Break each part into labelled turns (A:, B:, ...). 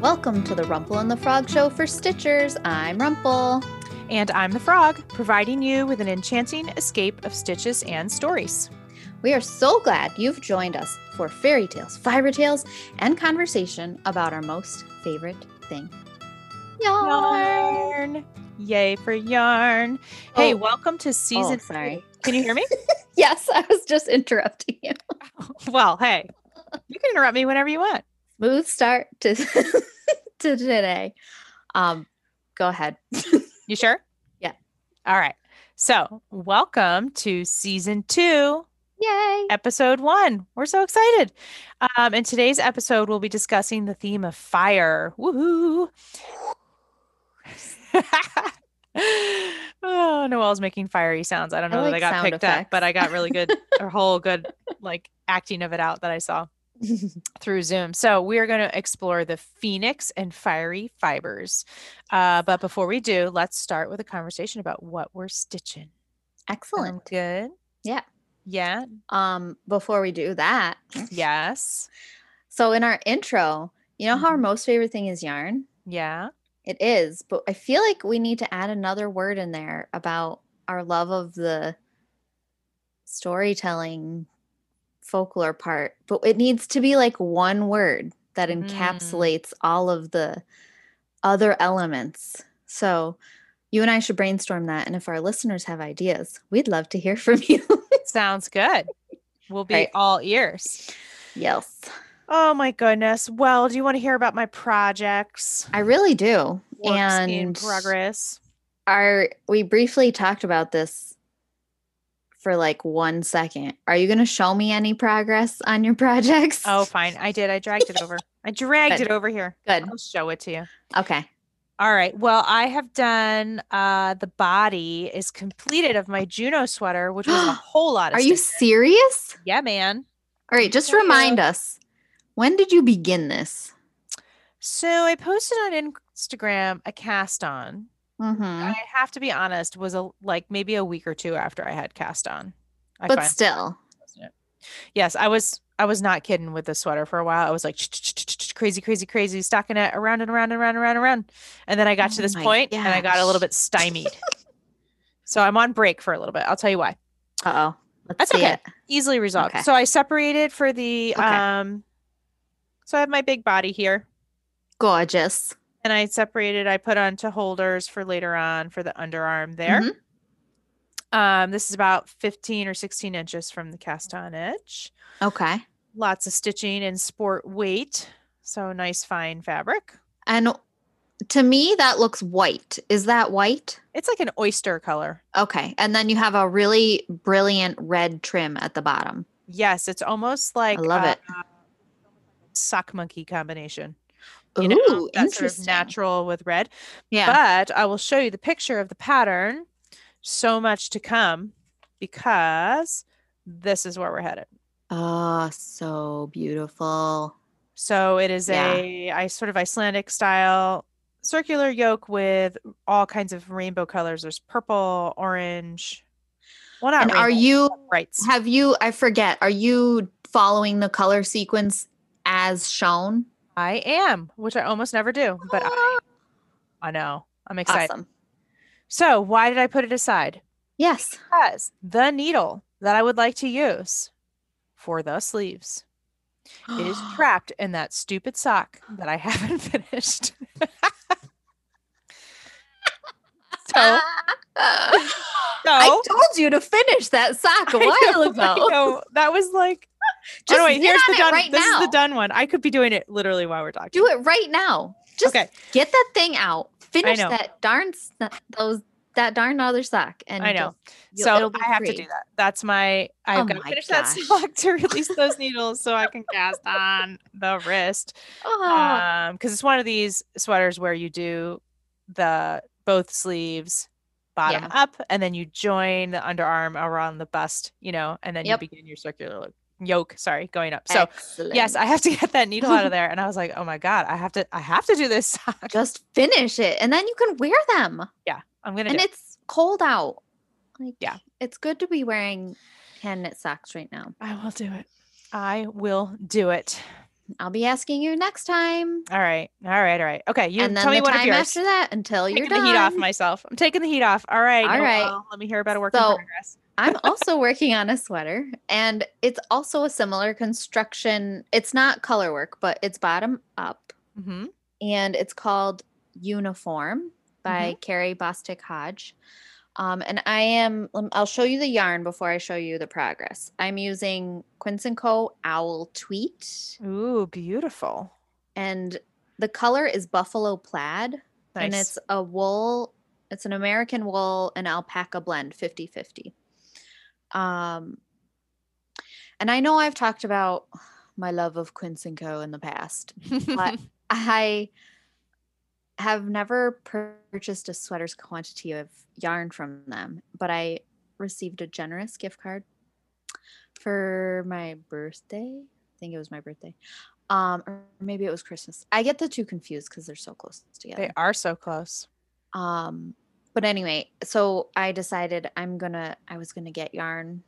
A: Welcome to the Rumple and the Frog Show for Stitchers. I'm Rumple.
B: And I'm the Frog, providing you with an enchanting escape of stitches and stories.
A: We are so glad you've joined us for fairy tales, fiber tales, and conversation about our most favorite thing yarn.
B: Yarn. Yay for yarn. Hey,
A: Oh.
B: welcome to oh, season.
A: Oh, sorry.
B: two. Can you hear me?
A: Yes, I was just interrupting you.
B: well, hey, you can interrupt me whenever you want.
A: Smooth start to, to today. Um, go ahead.
B: You sure?
A: Yeah.
B: All right. So, welcome to season two,
A: Yay.
B: episode one. We're so excited. Um, in today's episode, we'll be discussing the theme of fire. Woohoo! oh, Noelle's making fiery sounds. I don't
A: I
B: know that I got picked up, but I got really good, a whole good like acting of it out that I saw through Zoom. So we are going to explore the phoenix and fiery fibers. Uh, but before we do, let's start with a conversation about what we're stitching. Sound
A: Excellent.
B: good.
A: Yeah.
B: Yeah.
A: Um, before we do that,
B: Yes.
A: so in our intro, you know how our
B: Mhm.
A: most favorite thing is yarn?
B: Yeah.
A: It is, but I feel like we need to add another word in there about our love of the storytelling folklore part. But it needs to be like one word that
B: Mm.
A: encapsulates all of the other elements. So you and I should brainstorm that. And if our listeners have ideas, we'd love to hear from you.
B: Sounds good. We'll be
A: Right.
B: all ears.
A: yes,
B: Oh my goodness. Well, do you want to hear about my projects?
A: I really do.
B: Works in
A: and
B: progress.
A: our we briefly talked about this for like one second. Are you going to show me any progress on your projects?
B: Oh, fine. I did. I dragged it over. I dragged
A: Good.
B: it over here.
A: good.
B: I'll show it to you.
A: Okay.
B: All right. Well, I have done uh the body is completed of my Juno sweater, which was a whole lot of
A: Are you serious?
B: Yeah, man.
A: All right, just remind us. When did you begin this?
B: So I posted on Instagram a cast on.
A: Hmm
B: I have to be honest, was a like maybe a week or two after I had cast on. I
A: But still.
B: Yes, I was I was not kidding with the sweater for a while. I was like crazy, crazy, crazy, stocking it around and around and around and around and around. And then I got to
A: Oh
B: this
A: my
B: point and I got a little bit stymied. so I'm on break for a little bit. I'll tell you why.
A: Uh-oh. Let's
B: That's okay.
A: it.
B: Easily resolved.
A: Okay.
B: So I separated for the
A: Okay.
B: um so I have my big body here
A: Gorgeous.
B: And I separated I put onto holders for later on for the underarm there.
A: Mhm.
B: Um this is about 15 or 16 inches from the cast on edge.
A: Okay.
B: Lots of stitching and sport weight. So nice fine fabric.
A: And to me that looks white. Is that white?
B: It's like an oyster color.
A: Okay. And then you have a really brilliant red trim at the bottom.
B: Yes, it's almost like
A: I love
B: uh,
A: it.
B: sock monkey combination.
A: Ooh,
B: You know, that sort of natural with red.
A: Yeah.
B: But I will show you the picture of the pattern. So much to come because this is where we're headed.
A: oh, so beautiful.
B: So it is
A: Yeah.
B: a I sort of Icelandic style circular yoke with all kinds of rainbow colors. There's purple, orange. Well, not
A: And are you
B: right?
A: have you I forget, are you following the color sequence as shown?
B: I am, which I almost never do, but I, ah. I know. I'm excited.
A: Awesome.
B: So why did I put it aside?
A: Yes.
B: Because the needle that I would like to use for the sleeves is trapped in that stupid sock that I haven't finished. so,
A: I told you to finish that sock a while
B: know,
A: ago.
B: know. that was like.
A: Just
B: oh wait, here's the
A: it
B: done.
A: right
B: this
A: now.
B: is the done one. I could be doing it literally while we're talking.
A: Do it right now. Just
B: Okay.
A: get that thing out. Finish that darn those that darn other sock. And
B: I know.
A: just-
B: So I have to do that. That's my. I've
A: Oh
B: got to finish that sock to release those needles so I can cast on the wrist.
A: Oh,
B: um because it's one of these sweaters where you do the both sleeves bottom
A: Yeah.
B: up and then you join the underarm around the bust you know and then
A: Yep.
B: you begin your circular look yoke sorry going up so yes i have to get that needle out of there and i was like oh my god i have to i have to do this sock
A: just finish it, and then you can wear them.
B: Yeah i'm gonna
A: And
B: do it.
A: it's cold out. Like
B: Yeah.
A: it's good to be wearing hand knit socks right now.
B: i will do it i will do it
A: I'll be asking you next time.
B: All right. All right. All right. Okay. You
A: and then
B: tell me
A: the
B: of
A: time after that until
B: I'm
A: you're
B: taking
A: done.
B: the heat off myself. I'm taking the heat off. All right.
A: All right.
B: Noelle, Let me hear about a work
A: So-
B: in progress.
A: I'm also working on a sweater and it's also a similar construction. It's not color work, but it's bottom up
B: hmm
A: and it's called Uniform by
B: Mm-hmm.
A: Carrie Bostick Hoge. Um, and I am, I'll show you the yarn before I show you the progress. I'm using Quince & Co. Owl Tweed
B: Ooh, beautiful.
A: and the color is buffalo plaid
B: Nice.
A: and it's a wool it's an american wool and alpaca blend 50 50 um and i know i've talked about my love of quince and co. in the past but i have never purchased a sweater's quantity of yarn from them but i received a generous gift card for my birthday. I think it was my birthday. Um or maybe it was christmas. I get the two confused because they're so close together.
B: they are so close.
A: um, but anyway, so I decided I'm gonna I was gonna get yarn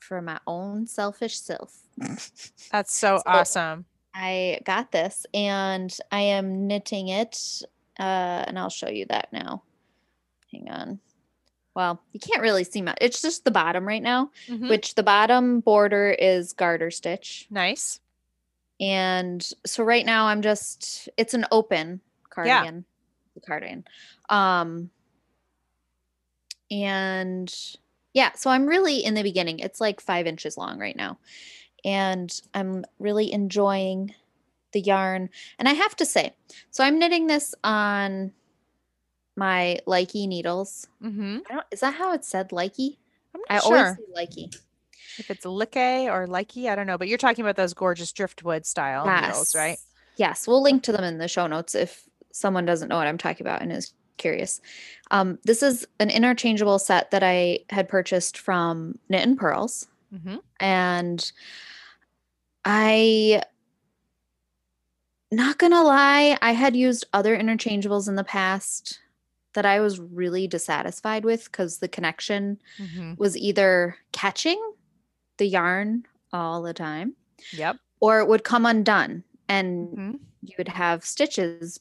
A: for my own selfish self.
B: That's so,
A: So-
B: awesome.
A: I got this and I am knitting it. Uh and I'll show you that now. Hang on. Well, you can't really see much. It's just the bottom right now,
B: Mhm.
A: which the bottom border is garter stitch.
B: Nice.
A: And so right now I'm just it's an open cardigan. The cardigan. Um and yeah, so I'm really in the beginning. It's like five inches long right now. And I'm really enjoying the yarn. And I have to say, so I'm knitting this on my Lykke needles.
B: hmm
A: I don't is that how it's said Lykke?
B: I'm
A: I
B: not
A: always
B: sure
A: say Lykke.
B: if it's Like or Likey. I don't know, but you're talking about those gorgeous driftwood style needles, right?
A: Yes, we'll link to them in the show notes if someone doesn't know what I'm talking about and is curious. Um, this is an interchangeable set that I had purchased from Knit and Pearls,
B: hmm
A: and I, not gonna lie, I had used other interchangeables in the past that I was really dissatisfied with because the connection
B: hmm
A: was either catching the yarn all the time
B: Yep.
A: or it would come undone. And
B: hmm
A: you would have stitches.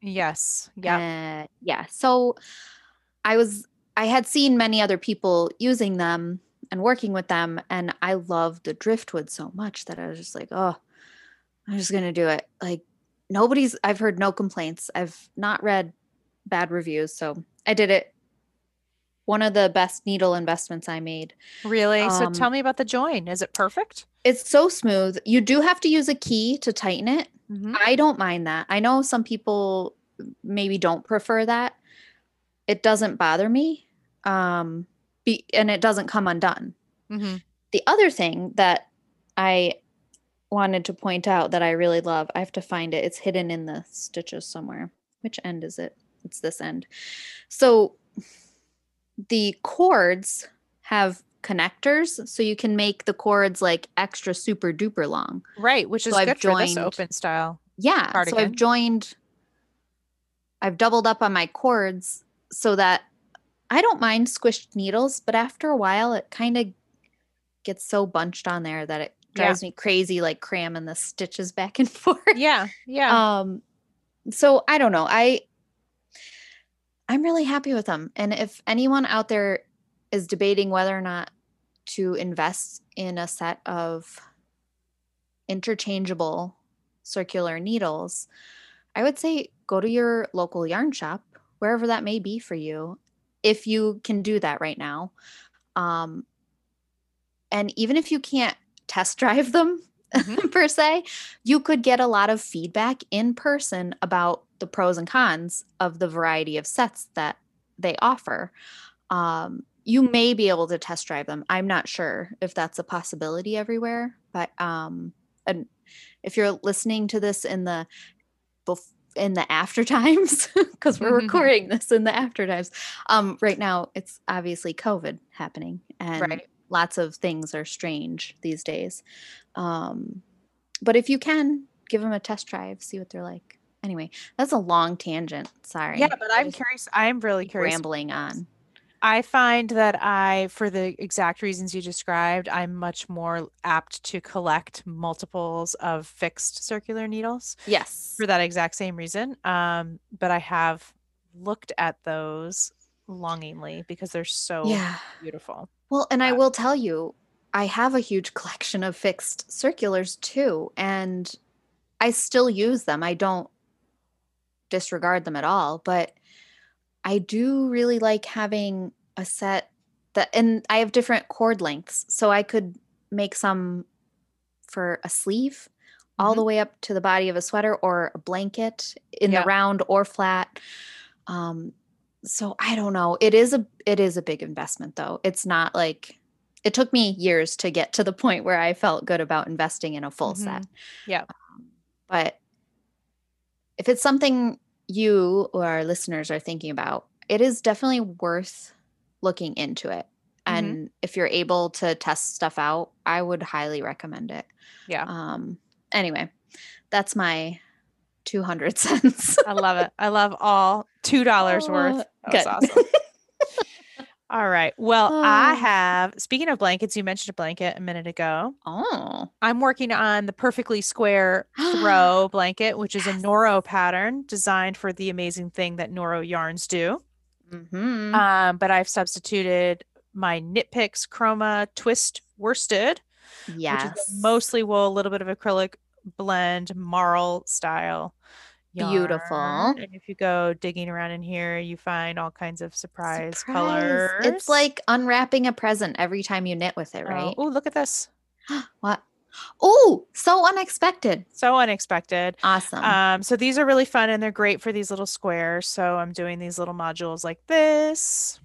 B: Yes. Yeah.
A: Uh, yeah. So I was, I had seen many other people using them and working with them, and I loved the driftwood so much that I was just like, oh, I'm just going to do it. Like, nobody's, I've heard no complaints. I've not read bad reviews. So I did it. One of the best needle investments I made.
B: Really? so
A: um,
B: tell me about the join. Is it perfect?
A: It's so smooth. You do have to use a key to tighten it.
B: hmm
A: I don't mind that. I know some people maybe don't prefer that. It doesn't bother me. Um be, and it doesn't come undone.
B: hmm
A: The other thing that I wanted to point out that I really love, I have to find it. It's hidden in the stitches somewhere. Which end is it? It's this end. So the cords have connectors so you can make the cords like extra super duper long.
B: Right, which is
A: So I've
B: good for this
A: joined-
B: open style.
A: Yeah. So. I've joined, I've doubled up on my cords so that I don't mind squished needles, but after a while, it kind of gets so bunched on there that it
B: Yeah.
A: drives me crazy, like cramming the stitches back and forth.
B: Yeah. Yeah.
A: Um, so I don't know. I, I'm really happy with them. And if anyone out there is debating whether or not to invest in a set of interchangeable circular needles, I would say go to your local yarn shop, wherever that may be for you, if you can do that right now. Um, and even if you can't test drive them
B: Mhm.
A: per se, you could get a lot of feedback in person about the pros and cons of the variety of sets that they offer. Um, you may be able to test drive them. I'm not sure if that's a possibility everywhere, but um, and if you're listening to this in the in the after times because we're recording this in the after times um right now it's obviously covid happening and
B: Right.
A: lots of things are strange these days um but if you can give them a test drive see what they're like anyway that's a long tangent sorry
B: yeah, but I'm curious. I'm really curious.
A: rambling on
B: I find that I, for the exact reasons you described, I'm much more apt to collect multiples of fixed circular needles
A: Yes.
B: for that exact same reason. Um, but I have looked at those longingly because they're so
A: Yeah.
B: beautiful.
A: Well, and I will tell you, I have a huge collection of fixed circulars too, and I still use them. I don't disregard them at all, but I do really like having a set that, and I have different cord lengths, so I could make some for a sleeve all the way up to the body of a sweater or a blanket in
B: Yeah.
A: the round or flat. Um, so I don't know. It is a it is a big investment though. It's not like it took me years to get to the point where I felt good about investing in a full set.
B: Yeah.
A: Um, but if it's something you or our listeners are thinking about, it is definitely worth looking into it.
B: Mhm.
A: And if you're able to test stuff out, I would highly recommend it.
B: Yeah.
A: Um anyway, that's my 200 cents.
B: I love it. I love all two dollars
A: Oh,
B: worth. That was awesome. All right. Well, I
A: Oh.
B: have speaking of blankets, you mentioned a blanket a minute ago.
A: oh.
B: I'm working on the perfectly square throw blanket, which is a
A: Yes.
B: Noro pattern designed for the amazing thing that Noro yarns do.
A: Mhm.
B: Um, but I've substituted my Knit Picks Chroma Twist Worsted,
A: yes.
B: which is mostly wool, a little bit of acrylic blend, marl style.
A: Beautiful.
B: And if you go digging around in here, you find all kinds of surprise,
A: Surprise.
B: colors.
A: It's like unwrapping a present every time you knit with it, right?
B: Oh, look at this.
A: What? Oh, so unexpected.
B: So unexpected.
A: Awesome.
B: Um, so these are really fun and they're great for these little squares. So I'm doing these little modules like this.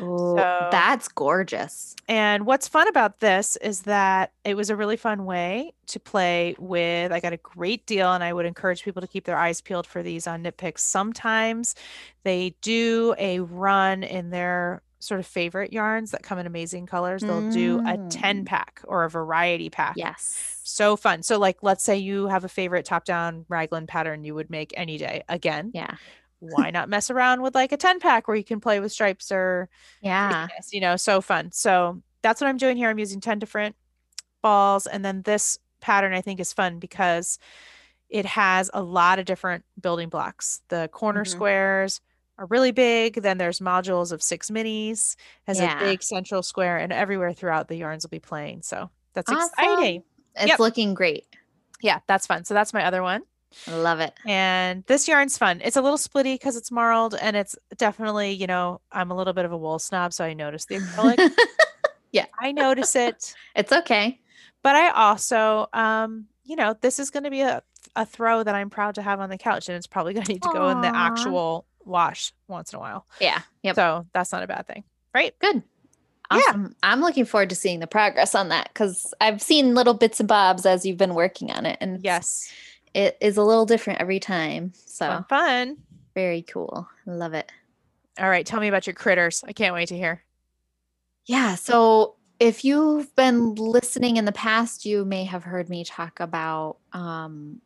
A: Oh,
B: so-
A: that's gorgeous.
B: And what's fun about this is that it was a really fun way to play with. I got a great deal, and I would encourage people to keep their eyes peeled for these on Knitpicks. Sometimes they do a run in their sort of favorite yarns that come in amazing colors. They'll do a 10
A: Mm.
B: pack or a variety pack.
A: Yes.
B: So fun. So, like, let's say you have a favorite top down raglan pattern you would make any day. Again,
A: Yeah.
B: Why not mess around with like a 10 pack where you can play with stripes or
A: Yeah.
B: Yes, you know, so fun. So that's what I'm doing here. I'm using 10 different balls. And then this pattern I think is fun because it has a lot of different building blocks. The corner
A: Mhm.
B: squares are really big. Then there's modules of six minis, has
A: Yeah.
B: a big central square, and everywhere throughout the yarns will be playing. So that's
A: Awesome.
B: exciting.
A: It's
B: Yep.
A: looking great.
B: Yeah, that's fun. So that's my other one.
A: I love it.
B: And this yarn's fun. It's a little splitty because it's marled, and it's definitely, you know, I'm a little bit of a wool snob, so I notice the acrylic. Yeah. I notice it.
A: it's okay.
B: But I also, um, you know, this is going to be a, a throw that I'm proud to have on the couch, and it's probably going to need to go in the actual wash once in a while.
A: Yeah. Yep.
B: So that's not a bad thing, right?
A: Good.
B: Yeah.
A: Awesome. I'm looking forward to seeing the progress on that because I've seen little bits and bobs as you've been working on it. And
B: Yes.
A: It is a little different every time. So
B: Fun, fun.
A: very cool. Love it.
B: All right. Tell me about your critters. I can't wait to hear.
A: Yeah. So if you've been listening in the past, you may have heard me talk about um,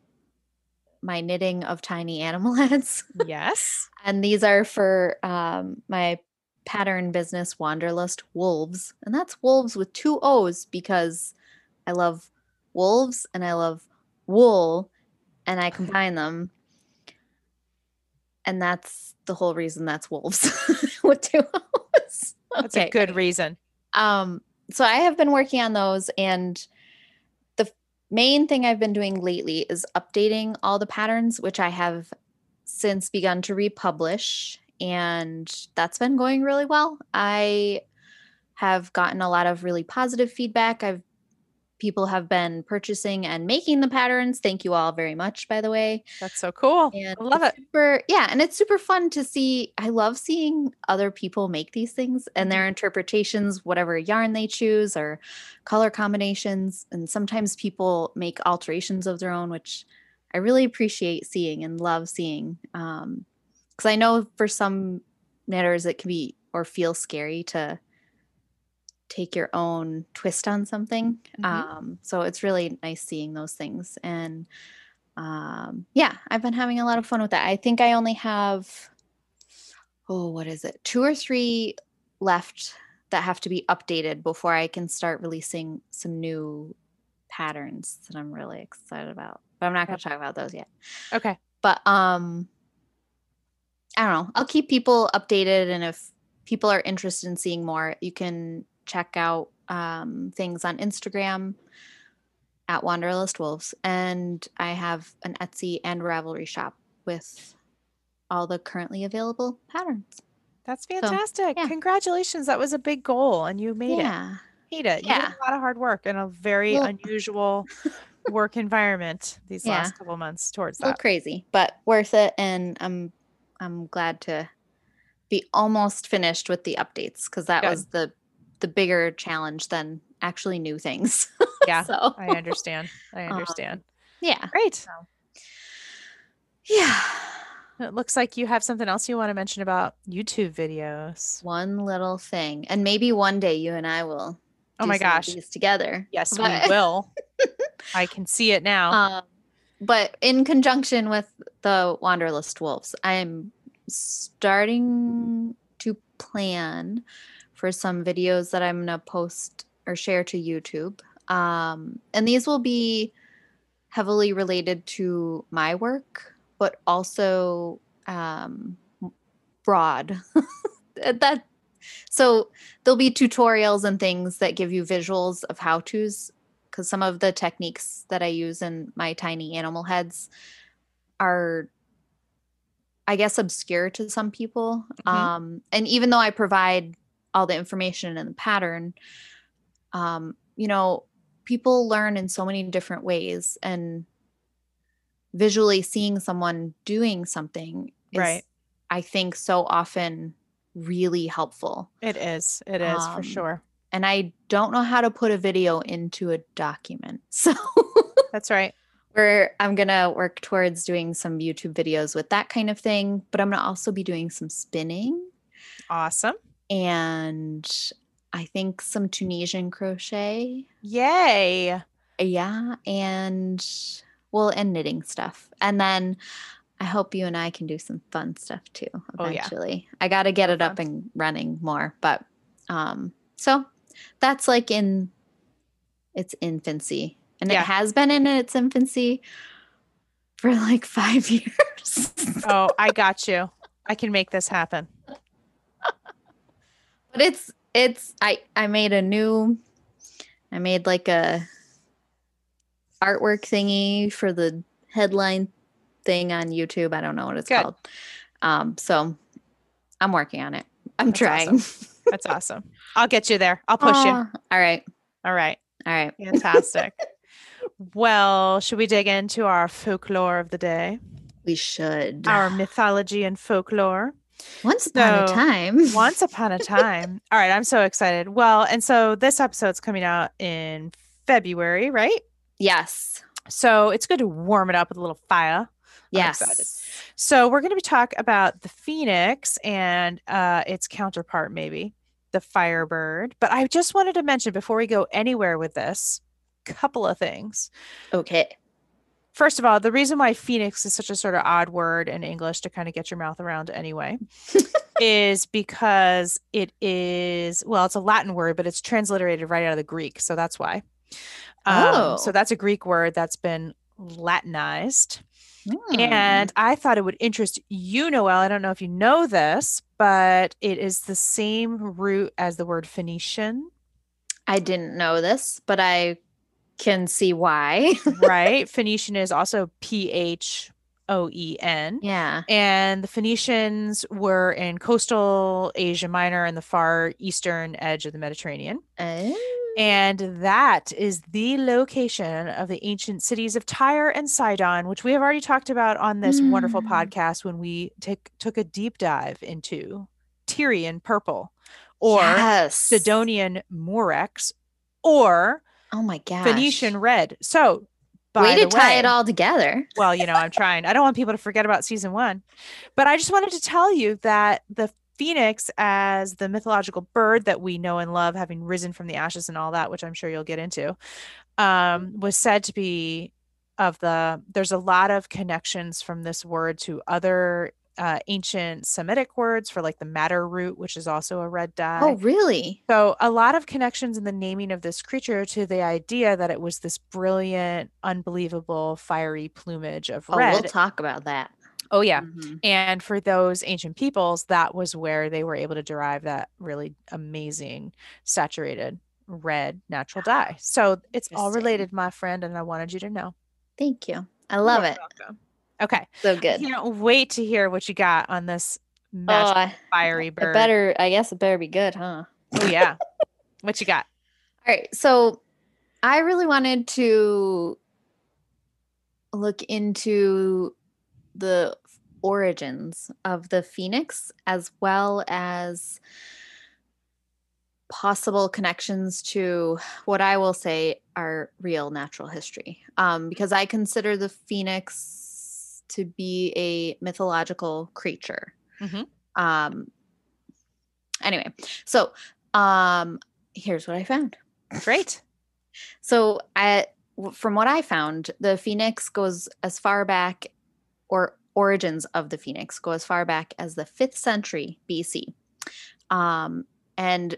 A: my knitting of tiny animal heads.
B: Yes.
A: and these are for um, my pattern business, Wanderlust Woolves. And that's wolves with two O's because I love wolves and I love wool and I combine them. And that's the whole reason that's wolves with two O's.
B: That's a good reason.
A: Um, so I have been working on those, and the main thing I've been doing lately is updating all the patterns, which I have since begun to republish, and that's been going really well. I have gotten a lot of really positive feedback. I've people have been purchasing and making the patterns. Thank you all very much, by the way.
B: That's so cool.
A: And
B: I love it.
A: Super, yeah, and it's super fun to see. I love seeing other people make these things and
B: Mm-hmm.
A: their interpretations, whatever yarn they choose or color combinations. And sometimes people make alterations of their own, which I really appreciate seeing and love seeing. Um, because I know for some knitters it can be or feel scary to take your own twist on something.
B: Mhm.
A: Um, so it's really nice seeing those things. And um, yeah, I've been having a lot of fun with that. I think I only have, oh, what is it? Two or three left that have to be updated before I can start releasing some new patterns that I'm really excited about. But I'm not going to talk about those yet.
B: Okay.
A: But um I don't know. I'll keep people updated and if people are interested in seeing more, you can check out um things on Instagram at Wanderlust Woolves and I have an Etsy and Ravelry shop with all the currently available patterns.
B: That's fantastic.
A: yeah.
B: Congratulations. That was a big goal and you made it.
A: yeah.
B: Made it. You did
A: Yeah.
B: a lot of hard work in a very
A: Well-
B: unusual work environment these
A: Yeah.
B: last couple months towards that.
A: crazy, but worth it and I'm I'm glad to be almost finished with the updates because that
B: Good.
A: was the the bigger challenge than actually new things.
B: Yeah.
A: so
B: I understand. I
A: Um,
B: understand.
A: yeah.
B: Great.
A: Yeah.
B: It looks like you have something else you want to mention about YouTube videos.
A: One little thing. And maybe one day you and I will
B: Oh my gosh.
A: together.
B: Yes,
A: But-
B: we will. I can see it now.
A: Um, but in conjunction with the Wanderlust Woolves, I'm starting to plan for some videos that I'm going to post or share to YouTube. Um, and these will be heavily related to my work, but also um, broad. that so there'll be tutorials and things that give you visuals of how to's because some of the techniques that I use in my tiny animal heads are, I guess, obscure to some people.
B: Mhm.
A: Um, and even though I provide all the information and the pattern, um, you know, people learn in so many different ways, and visually seeing someone doing something is,
B: Right.
A: I think, so often really helpful
B: It is. It is for
A: um,
B: sure.
A: and I don't know how to put a video into a document. So
B: That's right.
A: we're I'm gonna work towards doing some YouTube videos with that kind of thing, but I'm gonna also be doing some spinning
B: Awesome.
A: And I think some Tunisian crochet.
B: Yay.
A: Yeah, and well, and knitting stuff. And then I hope you and I can do some fun stuff too
B: Oh, yeah.
A: eventually. I got to get it up and running more, but um so that's like in its infancy. And
B: Yeah.
A: it has been in its infancy for like 5 years.
B: Oh, I got you. I can make this happen.
A: But it's it's I I made a new I made like a artwork thingy for the headline thing on YouTube. I don't know what it's
B: Good.
A: called. Um so I'm working on it. I'm
B: That's
A: trying.
B: That's awesome. I'll get you there. I'll push you.
A: All right.
B: All right.
A: All right.
B: Fantastic. well, should we dig into our folklore of the day?
A: We should.
B: Our mythology and folklore.
A: Once upon a time.
B: Once upon a time. All right, I'm so excited. Well, and so this episode's coming out in February, right?
A: Yes.
B: So it's good to warm it up with a little fire.
A: Yes.
B: So we're going to be talk about the phoenix and uh, its counterpart, maybe the firebird. But I just wanted to mention before we go anywhere with this, a couple of things.
A: Okay.
B: First of all, the reason why phoenix is such a sort of odd word in English to kind of get your mouth around anyway is because it is, well, it's a Latin word, but it's transliterated right out of the Greek. So that's why. Um, so
A: Oh.
B: that's a Greek word that's been Latinized.
A: Hmm.
B: And I thought it would interest you, Noelle. I don't know if you know this, but it is the same root as the word Phoenician,
A: I didn't know this, but I can see why.
B: right? Phoenician is also P H O E N.
A: yeah.
B: And the Phoenicians were in coastal Asia Minor and the far eastern edge of the Mediterranean.
A: Oh.
B: And that is the location of the ancient cities of Tyre and Sidon, which we have already talked about on this wonderful
A: Mm.
B: podcast when we take, took a deep dive into Tyrian purple or
A: yes.
B: Sidonian Murex or
A: Oh my gosh.
B: Phoenician red. So, by
A: Way to tie it all together.
B: well, you know, I'm trying. I don't want people to forget about season one. But I just wanted to tell you that the phoenix, as the mythological bird that we know and love, having risen from the ashes and all that, which I'm sure you'll get into, um, was said to be of the, there's a lot of connections from this word to other uh, ancient Semitic words for like the madder root, which is also a red dye.
A: Oh, really?
B: So a lot of connections in the naming of this creature to the idea that it was this brilliant, unbelievable, fiery plumage of
A: Oh,
B: red.
A: we'll talk about that.
B: oh yeah.
A: Mhm.
B: And for those ancient peoples, that was where they were able to derive that really amazing saturated red natural dye. So it's all related, my friend, and I wanted you to know.
A: Thank you. I love
B: You're
A: it.
B: welcome. Okay.
A: So good.
B: I can't wait to hear what you got on this
A: Oh,
B: magic fiery bird.
A: better. I guess it better be good, huh?
B: Oh yeah. what you got?
A: All right. So I really wanted to look into the origins of the phoenix as well as possible connections to what I will say are real natural history. Um, because I consider the phoenix to be a mythological creature.
B: Mhm.
A: Um, anyway, so um, here's what I found.
B: Great.
A: So, I, from what I found, the phoenix goes as far back, or origins of the phoenix go as far back as the fifth century BC. Um, and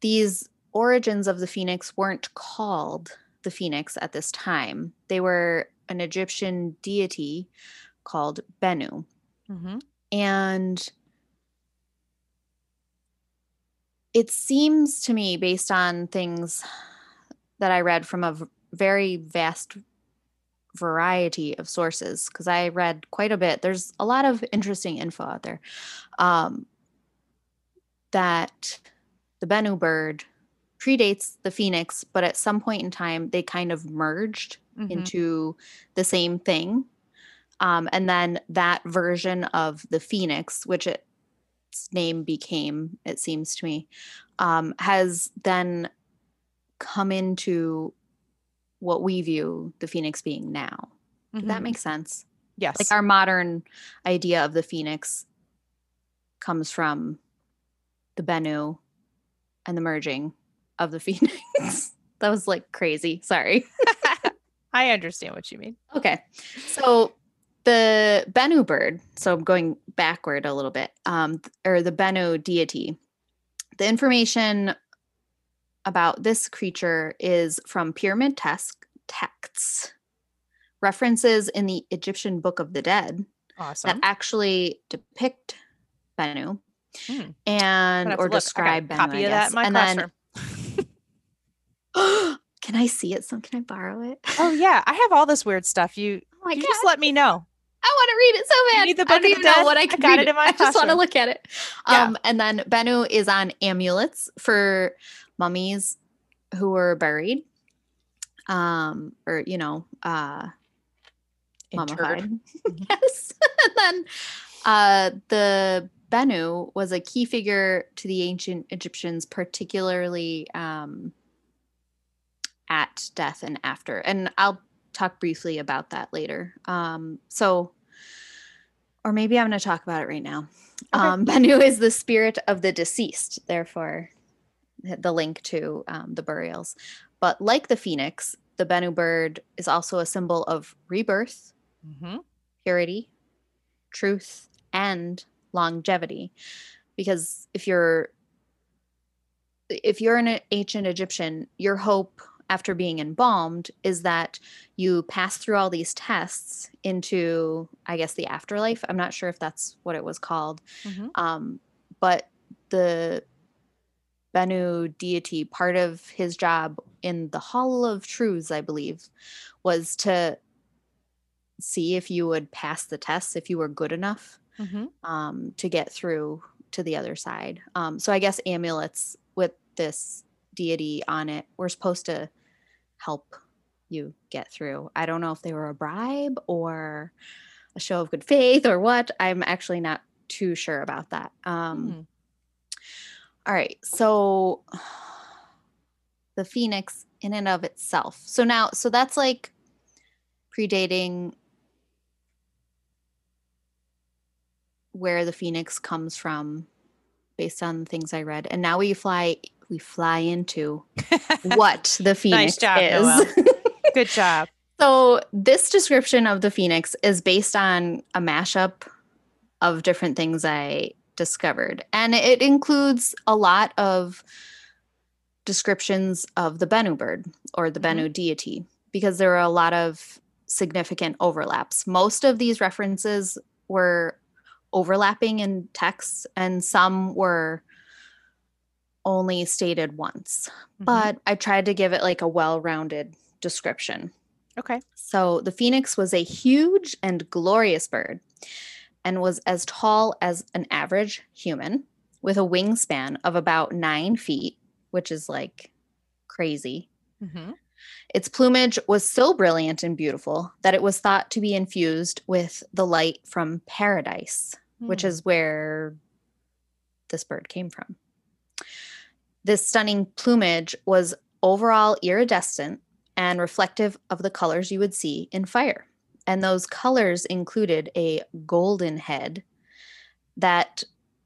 A: these origins of the phoenix weren't called the phoenix at this time, they were an Egyptian deity called Bennu.
B: hmm
A: And it seems to me, based on things that I read from a v- very vast variety of sources, because I read quite a bit, there's a lot of interesting info out there, um, that the Bennu bird predates the phoenix, but at some point in time, they kind of merged
B: Mhm.
A: into the same thing. Um, and then that version of the Phoenix, which its name became, it seems to me, um, has then come into what we view the Phoenix being now. Does that
B: Mhm.
A: make sense?
B: yes.
A: Like our modern idea of the Phoenix comes from the Bennu and the merging of the Phoenix. that was like crazy. Sorry.
B: I understand what you mean.
A: Okay. So the Bennu bird, so I'm going backward a little bit, um, or the Bennu deity, the information about this creature is from pyramid tes- texts, references in the Egyptian Book of the Dead
B: Awesome.
A: that actually depict Bennu
B: Hmm.
A: And
B: gonna have to
A: or describe Bennu.
B: copy
A: I
B: of that my
A: and
B: classroom.
A: then, can I see it? So can I borrow it?
B: oh yeah, I have all this weird stuff. You
A: Oh
B: you
A: god!
B: just let me know.
A: I want to read it so bad.
B: need the
A: I
B: Book
A: don't
B: of the
A: even know what I
B: I
A: can
B: got
A: read
B: it in my
A: I just want to look at it.
B: Yeah.
A: Um, and then Bennu is on amulets for mummies who were buried, um, or you know, uh, mummified. yes. and then uh, the Bennu was a key figure to the ancient Egyptians, particularly um, at death and after. And I'll talk briefly about that later. Um, so, or maybe I'm going to talk about it right now.
B: Okay.
A: Um, Bennu is the spirit of the deceased, therefore, the link to um, the burials. But like the phoenix, the Bennu bird is also a symbol of rebirth,
B: Mhm.
A: purity, truth, and longevity. Because if you're if you're an ancient Egyptian, your hope after being embalmed is that you pass through all these tests into, I guess, the afterlife. I'm not sure if that's what it was called.
B: Mhm.
A: Um, but the Bennu deity, part of his job in the Hall of Truths, I believe, was to see if you would pass the tests, if you were good enough
B: Mhm.
A: um, to get through to the other side. Um, so I guess amulets with this deity on it were supposed to help you get through. I don't know if they were a bribe or a show of good faith or what. I'm actually not too sure about that. Um,
B: Hmm.
A: all right. So the phoenix in and of itself. So now, so that's like predating where the phoenix comes from based on things I read. And now we fly we fly into what the phoenix
B: job,
A: is.
B: Good job.
A: so this description of the phoenix is based on a mashup of different things I discovered. And it includes a lot of descriptions of the Bennu bird or the. Bennu mm-hmm. deity because there are a lot of significant overlaps. Most of these references were overlapping in texts, and some were only stated once.
B: Mhm.
A: But I tried to give it like a well rounded description.
B: okay.
A: So the phoenix was a huge and glorious bird and was as tall as an average human with a wingspan of about nine feet, which is like crazy.
B: hmm
A: Its plumage was so brilliant and beautiful that it was thought to be infused with the light from paradise, which
B: Hmm.
A: is where this bird came from. This stunning plumage was overall iridescent and reflective of the colors you would see in fire. And those colors included a golden head that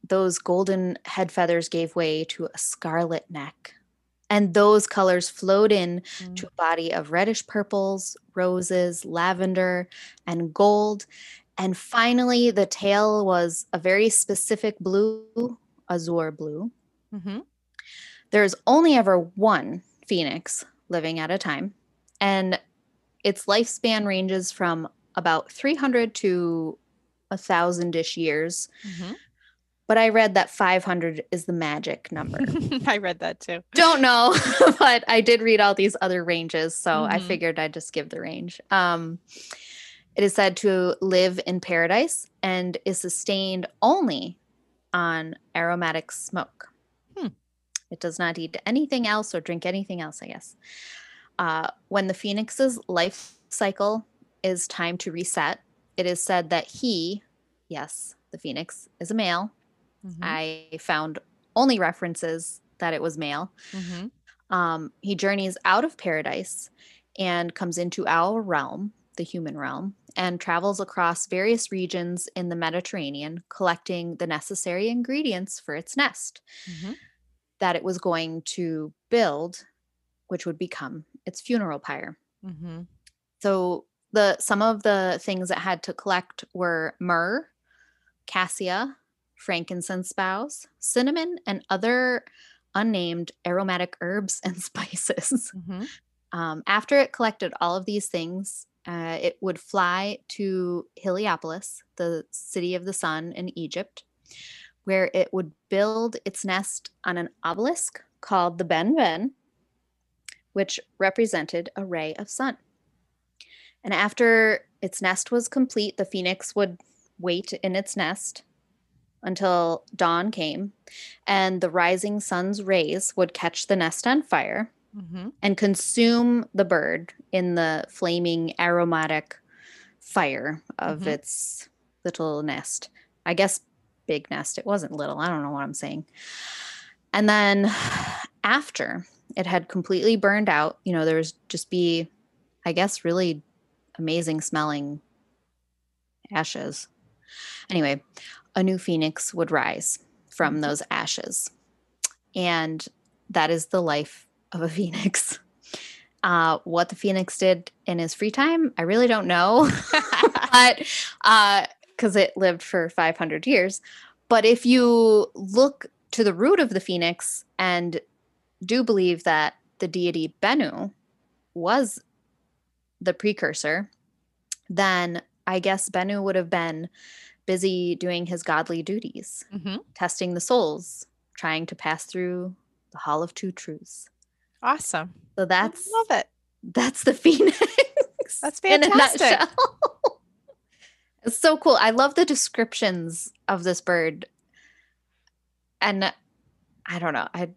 A: those golden head feathers gave way to a scarlet neck. And those colors flowed in
B: Mm.
A: to a body of reddish purples, roses, lavender, and gold. And finally, the tail was a very specific blue, azure blue.
B: Mhm.
A: There's only ever one phoenix living at a time, and its lifespan ranges from about 300 to a thousand ish years.
B: Mhm.
A: But I read that 500 is the magic number.
B: I read that too.
A: don't know, but I did read all these other ranges, so I
B: Mhm.
A: figured I'd just give the range. Um, it is said to live in paradise and is sustained only on aromatic smoke. It does not eat anything else or drink anything else, I guess. Uh, when the phoenix's life cycle is time to reset, it is said that he, yes, the phoenix, is a male.
B: Mhm.
A: I found only references that it was male.
B: Mhm.
A: Um, he journeys out of paradise and comes into our realm, the human realm, and travels across various regions in the Mediterranean, collecting the necessary ingredients for its nest
B: Mhm.
A: That it was going to build, which would become its funeral pyre.
B: Mhm.
A: So the some of the things it had to collect were myrrh, cassia, frankincense boughs, cinnamon, and other unnamed aromatic herbs and spices.
B: Mhm.
A: Um, after it collected all of these things, uh, it would fly to Heliopolis, the city of the sun in Egypt, where it would build its nest on an obelisk called the Benben, which represented a ray of sun. And after its nest was complete, the phoenix would wait in its nest until dawn came, and the rising sun's rays would catch the nest on fire
B: Mhm.
A: and consume the bird in the flaming aromatic fire of
B: Mhm.
A: its little nest. I guess big nest. It wasn't little. I don't know what I'm saying. And then after it had completely burned out, you know, there was just be, I guess, really amazing smelling ashes. Anyway, a new phoenix would rise from
B: Mhm.
A: those ashes. And that is the life of a phoenix. Uh, what the phoenix did in his free time, I really don't know, but because it lived for 500 years. But if you look to the root of the phoenix and do believe that the deity Bennu was the precursor, then I guess Bennu would have been busy doing his godly duties,
B: Mhm.
A: testing the souls, trying to pass through the Hall of Two Truths.
B: Awesome.
A: So that's
B: I love it.
A: that's the phoenix.
B: That's fantastic.
A: it's so cool. I love the descriptions of this bird. And I don't know. I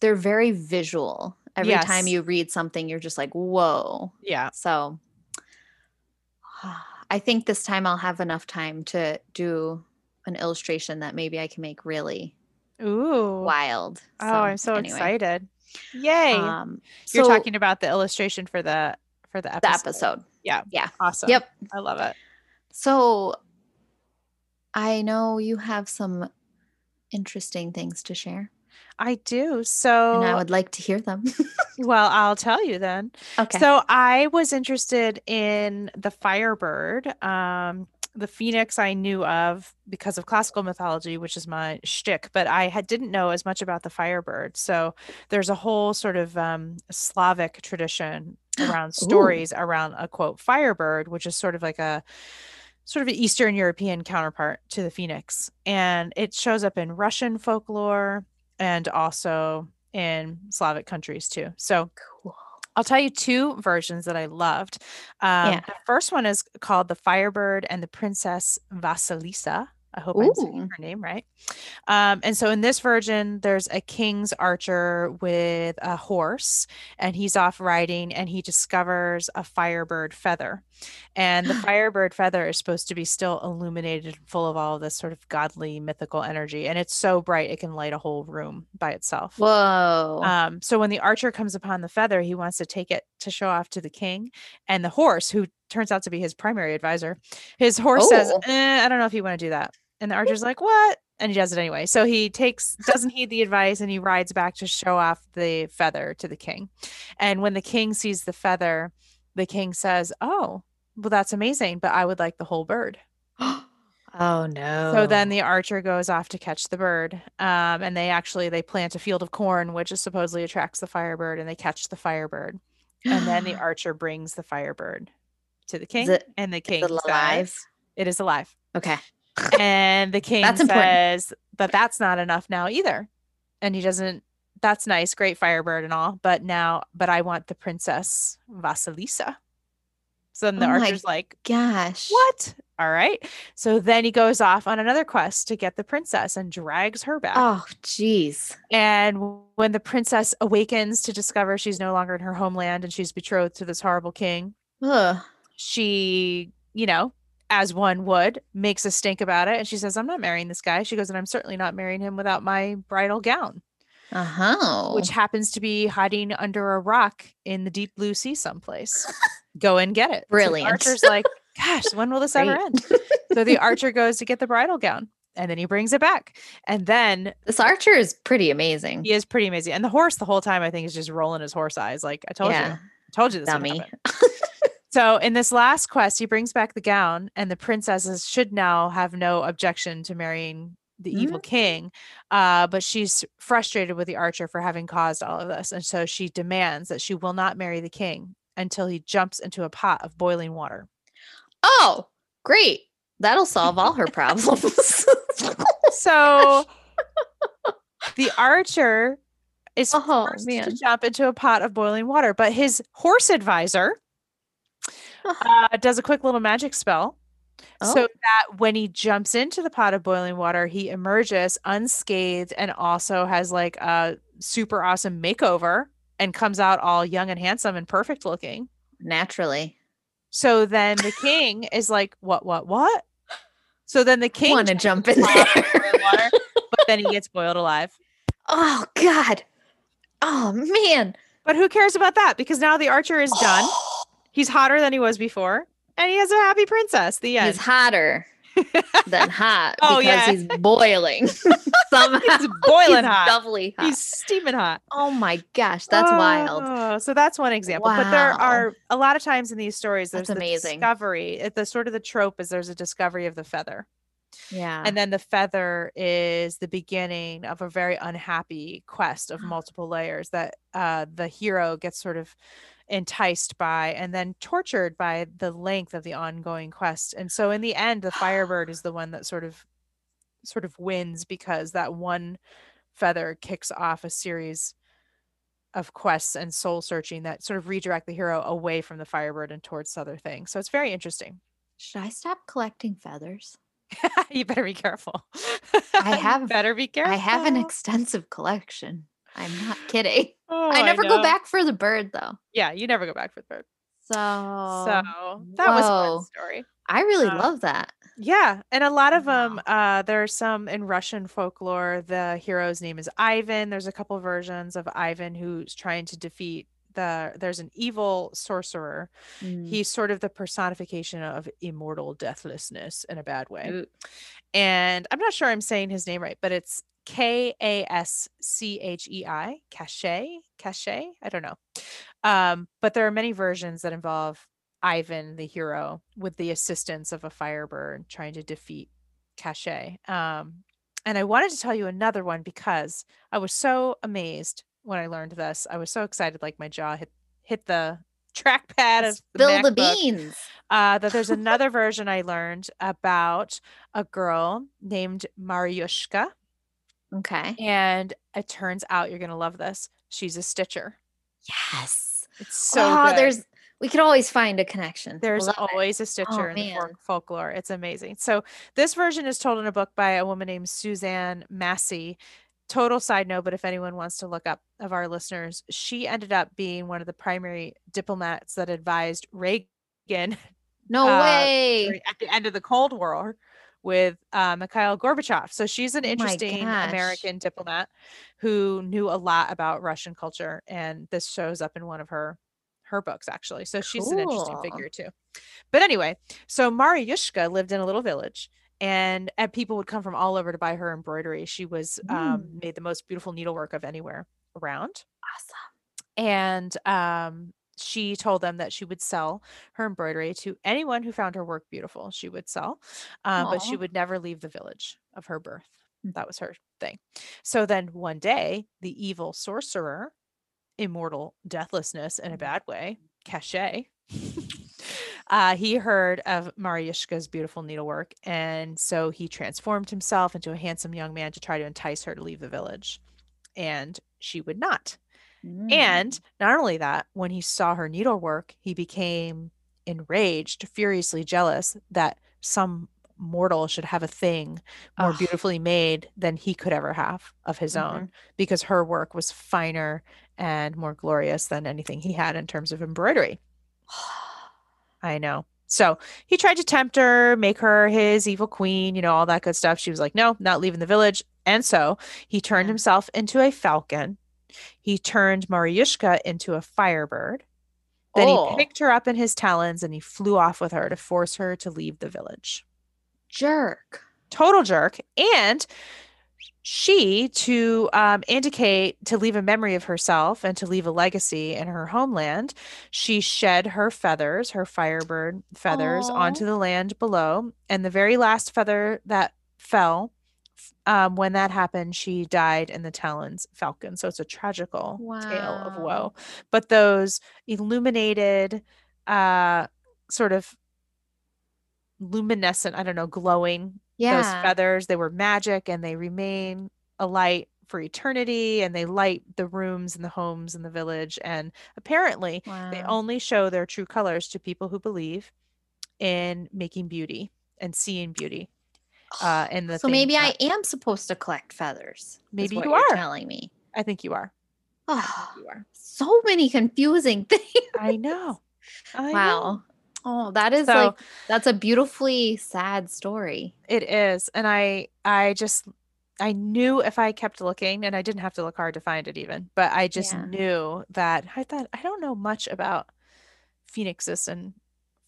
A: they're very visual. Every time you read something, you're just like, whoa.
B: Yeah.
A: So I think this time I'll have enough time to do an illustration that maybe I can make really
B: Ooh.
A: wild.
B: Oh, I'm so
A: anyway,
B: excited. Yay.
A: Um,
B: You're
A: so
B: talking about the illustration for the for the episode.
A: the episode.
B: Yeah.
A: Yeah.
B: Awesome.
A: Yep.
B: I love it.
A: So I know you have some interesting things to share,
B: I do. So
A: and I would like to hear them.
B: well, I'll tell you then.
A: okay.
B: So I was interested in the Firebird. Um, the phoenix I knew of because of classical mythology, which is my shtick, but I had, didn't know as much about the firebird. So there's a whole sort of um, Slavic tradition around stories around a quote firebird, which is sort of like a sort of an Eastern European counterpart to the phoenix, and it shows up in Russian folklore and also in Slavic countries too. So
A: Cool.
B: I'll tell you two versions that I loved. Um,
A: Yeah.
B: The first one is called The Firebird and the Princess Vasilisa. I hope I'm saying her name right. Um, and so in this version, there's a king's archer with a horse, and he's off riding, and he discovers a firebird feather. And the firebird feather is supposed to be still illuminated, and full of all of this sort of godly, mythical energy. And it's so bright, it can light a whole room by itself.
A: Whoa.
B: Um, so when the archer comes upon the feather, he wants to take it to show off to the king. And the horse, who turns out to be his primary advisor, his horse says,
A: Oh.
B: eh, I don't know if you want to do that. And the archer's like, What? And he does it anyway. So he takes, doesn't heed the advice, and he rides back to show off the feather to the king. And when the king sees the feather, the king says, Oh, well, that's amazing, but I would like the whole bird.
A: oh no.
B: So then the archer goes off to catch the bird. Um, and they actually they plant a field of corn, which is supposedly attracts the firebird, and they catch the firebird. And then the archer brings the firebird to the king,
A: it-
B: and the king
A: it alive?
B: says, "It is alive."
A: Okay.
B: And the king
A: That's
B: says, "But that's not enough now either." And he doesn't. That's nice, great firebird and all, but now, but I want the princess Vasilisa. So then the
A: Oh
B: archer's like,
A: Gosh.
B: what? All right. So then he goes off on another quest to get the princess and drags her back.
A: Oh, jeez.
B: And when the princess awakens to discover she's no longer in her homeland and she's betrothed to this horrible king,
A: Ugh.
B: she, you know, as one would, makes a stink about it. And she says, I'm not marrying this guy. She goes, and I'm certainly not marrying him without my bridal gown,
A: Uh huh.
B: which happens to be hiding under a rock in the deep blue sea someplace. Go and get it. So
A: Brilliant.
B: archer's like, gosh, when will this ever end? So the archer goes to get the bridal gown and then he brings it back. And then
A: This archer is pretty amazing.
B: he is pretty amazing. And the horse the whole time I think is just rolling his horse eyes. Like I told you. I told you this
A: Dummy.
B: So in this last quest, he brings back the gown, and the princesses should now have no objection to marrying the evil king. Uh, but she's frustrated with the archer for having caused all of this. And so she demands that she will not marry the king until he jumps into a pot of boiling water.
A: Oh, great. That'll solve all her problems.
B: So the archer is
A: Oh,
B: forced
A: man.
B: to jump into a pot of boiling water, but his horse advisor uh, does a quick little magic spell so
A: Oh.
B: that when he jumps into the pot of boiling water, he emerges unscathed and also has like a super awesome makeover and comes out all young and handsome and perfect looking.
A: Naturally.
B: So then the king is like, What, what, what? So then the king
A: Want to jump in
B: the
A: there.
B: water, but then he gets boiled alive.
A: oh, God. Oh, man.
B: But who cares about that? Because now the archer is done. He's hotter than he was before, and he has a happy princess. The end.
A: He's hotter than hot
B: Oh,
A: because
B: yeah.
A: he's boiling. Somehow
B: He's boiling
A: he's
B: hot.
A: doubly hot.
B: He's steaming hot.
A: oh my gosh, that's wild.
B: Oh, So that's one example. But there are a lot of times in these stories, there's
A: That's
B: the
A: amazing.
B: discovery. The sort of the trope is there's a discovery of the feather,
A: Yeah.
B: and then the feather is the beginning of a very unhappy quest of multiple layers that uh, the hero gets sort of enticed by and then tortured by the length of the ongoing quest. And so in the end, the firebird is the one that sort of sort of wins because that one feather kicks off a series of quests and soul searching that sort of redirect the hero away from the firebird and towards other things. So it's very interesting.
A: Should I stop collecting feathers?
B: you better be careful.
A: I have-
B: better be careful.
A: I have an extensive collection. I'm not kidding.
B: Oh,
A: I never go back for the bird though.
B: Yeah, you never go back for the bird.
A: So,
B: so that was a
A: whoa.
B: fun story.
A: I really
B: uh,
A: love that.
B: Yeah, and a lot of them. Uh, there are some in Russian folklore. The hero's name is Ivan. There's a couple versions of Ivan who's trying to defeat the. There's an evil sorcerer.
A: Mm.
B: He's sort of the personification of immortal deathlessness in a bad way. And I'm not sure I'm saying his name right, but it's K A S C H E I, Kaschei, Kaschei. I don't know. Um, but there are many versions that involve Ivan, the hero, with the assistance of a firebird trying to defeat Kaschei. Um, and I wanted to tell you another one because I was so amazed when I learned this. I was so excited, like my jaw hit hit the trackpad of the
A: Spill the
B: MacBook,
A: beans.
B: Uh, that there's another version I learned about a girl named Mariushka,
A: Okay.
B: and it turns out you're gonna love this. She's a stitcher.
A: Yes.
B: It's so
A: oh,
B: good.
A: there's we can always find a connection.
B: There's
A: Love it.
B: always a stitcher in the folk- folklore. It's amazing. So this version is told in a book by a woman named Suzanne Massie. Total side note, but if anyone wants to look up of our listeners, she ended up being one of the primary diplomats that advised Reagan
A: No
B: uh,
A: way.
B: at the end of the Cold War with uh, Mikhail Gorbachev. So she's an
A: Oh
B: interesting
A: gosh.
B: American diplomat who knew a lot about Russian culture, and this shows up in one of her her books actually. So she's an interesting figure too. But anyway, so Mariushka lived in a little village. And, and people would come from all over to buy her embroidery. She was um,
A: Mm.
B: made the most beautiful needlework of anywhere around
A: Awesome.
B: and um, she told them that she would sell her embroidery to anyone who found her work beautiful. She would sell, um, but she would never leave the village of her birth.
A: Mm.
B: That was her thing. So then one day, the evil sorcerer, immortal deathlessness in a bad way, Kaschei. Uh, he heard of Mariushka's beautiful needlework, and so he transformed himself into a handsome young man to try to entice her to leave the village. And she would not.
A: Mm.
B: And not only that, when he saw her needlework, he became enraged, furiously jealous that some mortal should have a thing more
A: Ugh.
B: beautifully made than he could ever have of his own because her work was finer and more glorious than anything he had in terms of embroidery. I know. So he tried to tempt her, make her his evil queen, you know, all that good stuff. She was like, no, not leaving the village. And so he turned himself into a falcon. He turned Mariushka into a firebird. Then
A: Oh.
B: he picked her up in his talons and he flew off with her to force her to leave the village.
A: jerk.
B: Total jerk. And she, to um, indicate, to leave a memory of herself and to leave a legacy in her homeland, she shed her feathers, her firebird feathers,
A: Aw.
B: onto the land below. And the very last feather that fell, um, when that happened, she died in the talons falcon. So it's a tragical tale of woe. But those illuminated, uh, sort of luminescent, I don't know, glowing those
A: Yeah.
B: feathers they were magic and they remain a light for eternity and they light the rooms and the homes in the village and apparently they only show their true colors to people who believe in making beauty and seeing beauty uh in the
A: so
B: things
A: maybe I am supposed to collect feathers.
B: Maybe you
A: you're telling me.
B: i think you are
A: Oh,
B: you are
A: so many confusing things.
B: i know I know.
A: wow. Oh, that is
B: So-
A: like that's a beautifully sad story.
B: It is. And I I just I knew if I kept looking and I didn't have to look hard to find it even, but I just
A: Yeah.
B: knew that I thought I don't know much about phoenixes and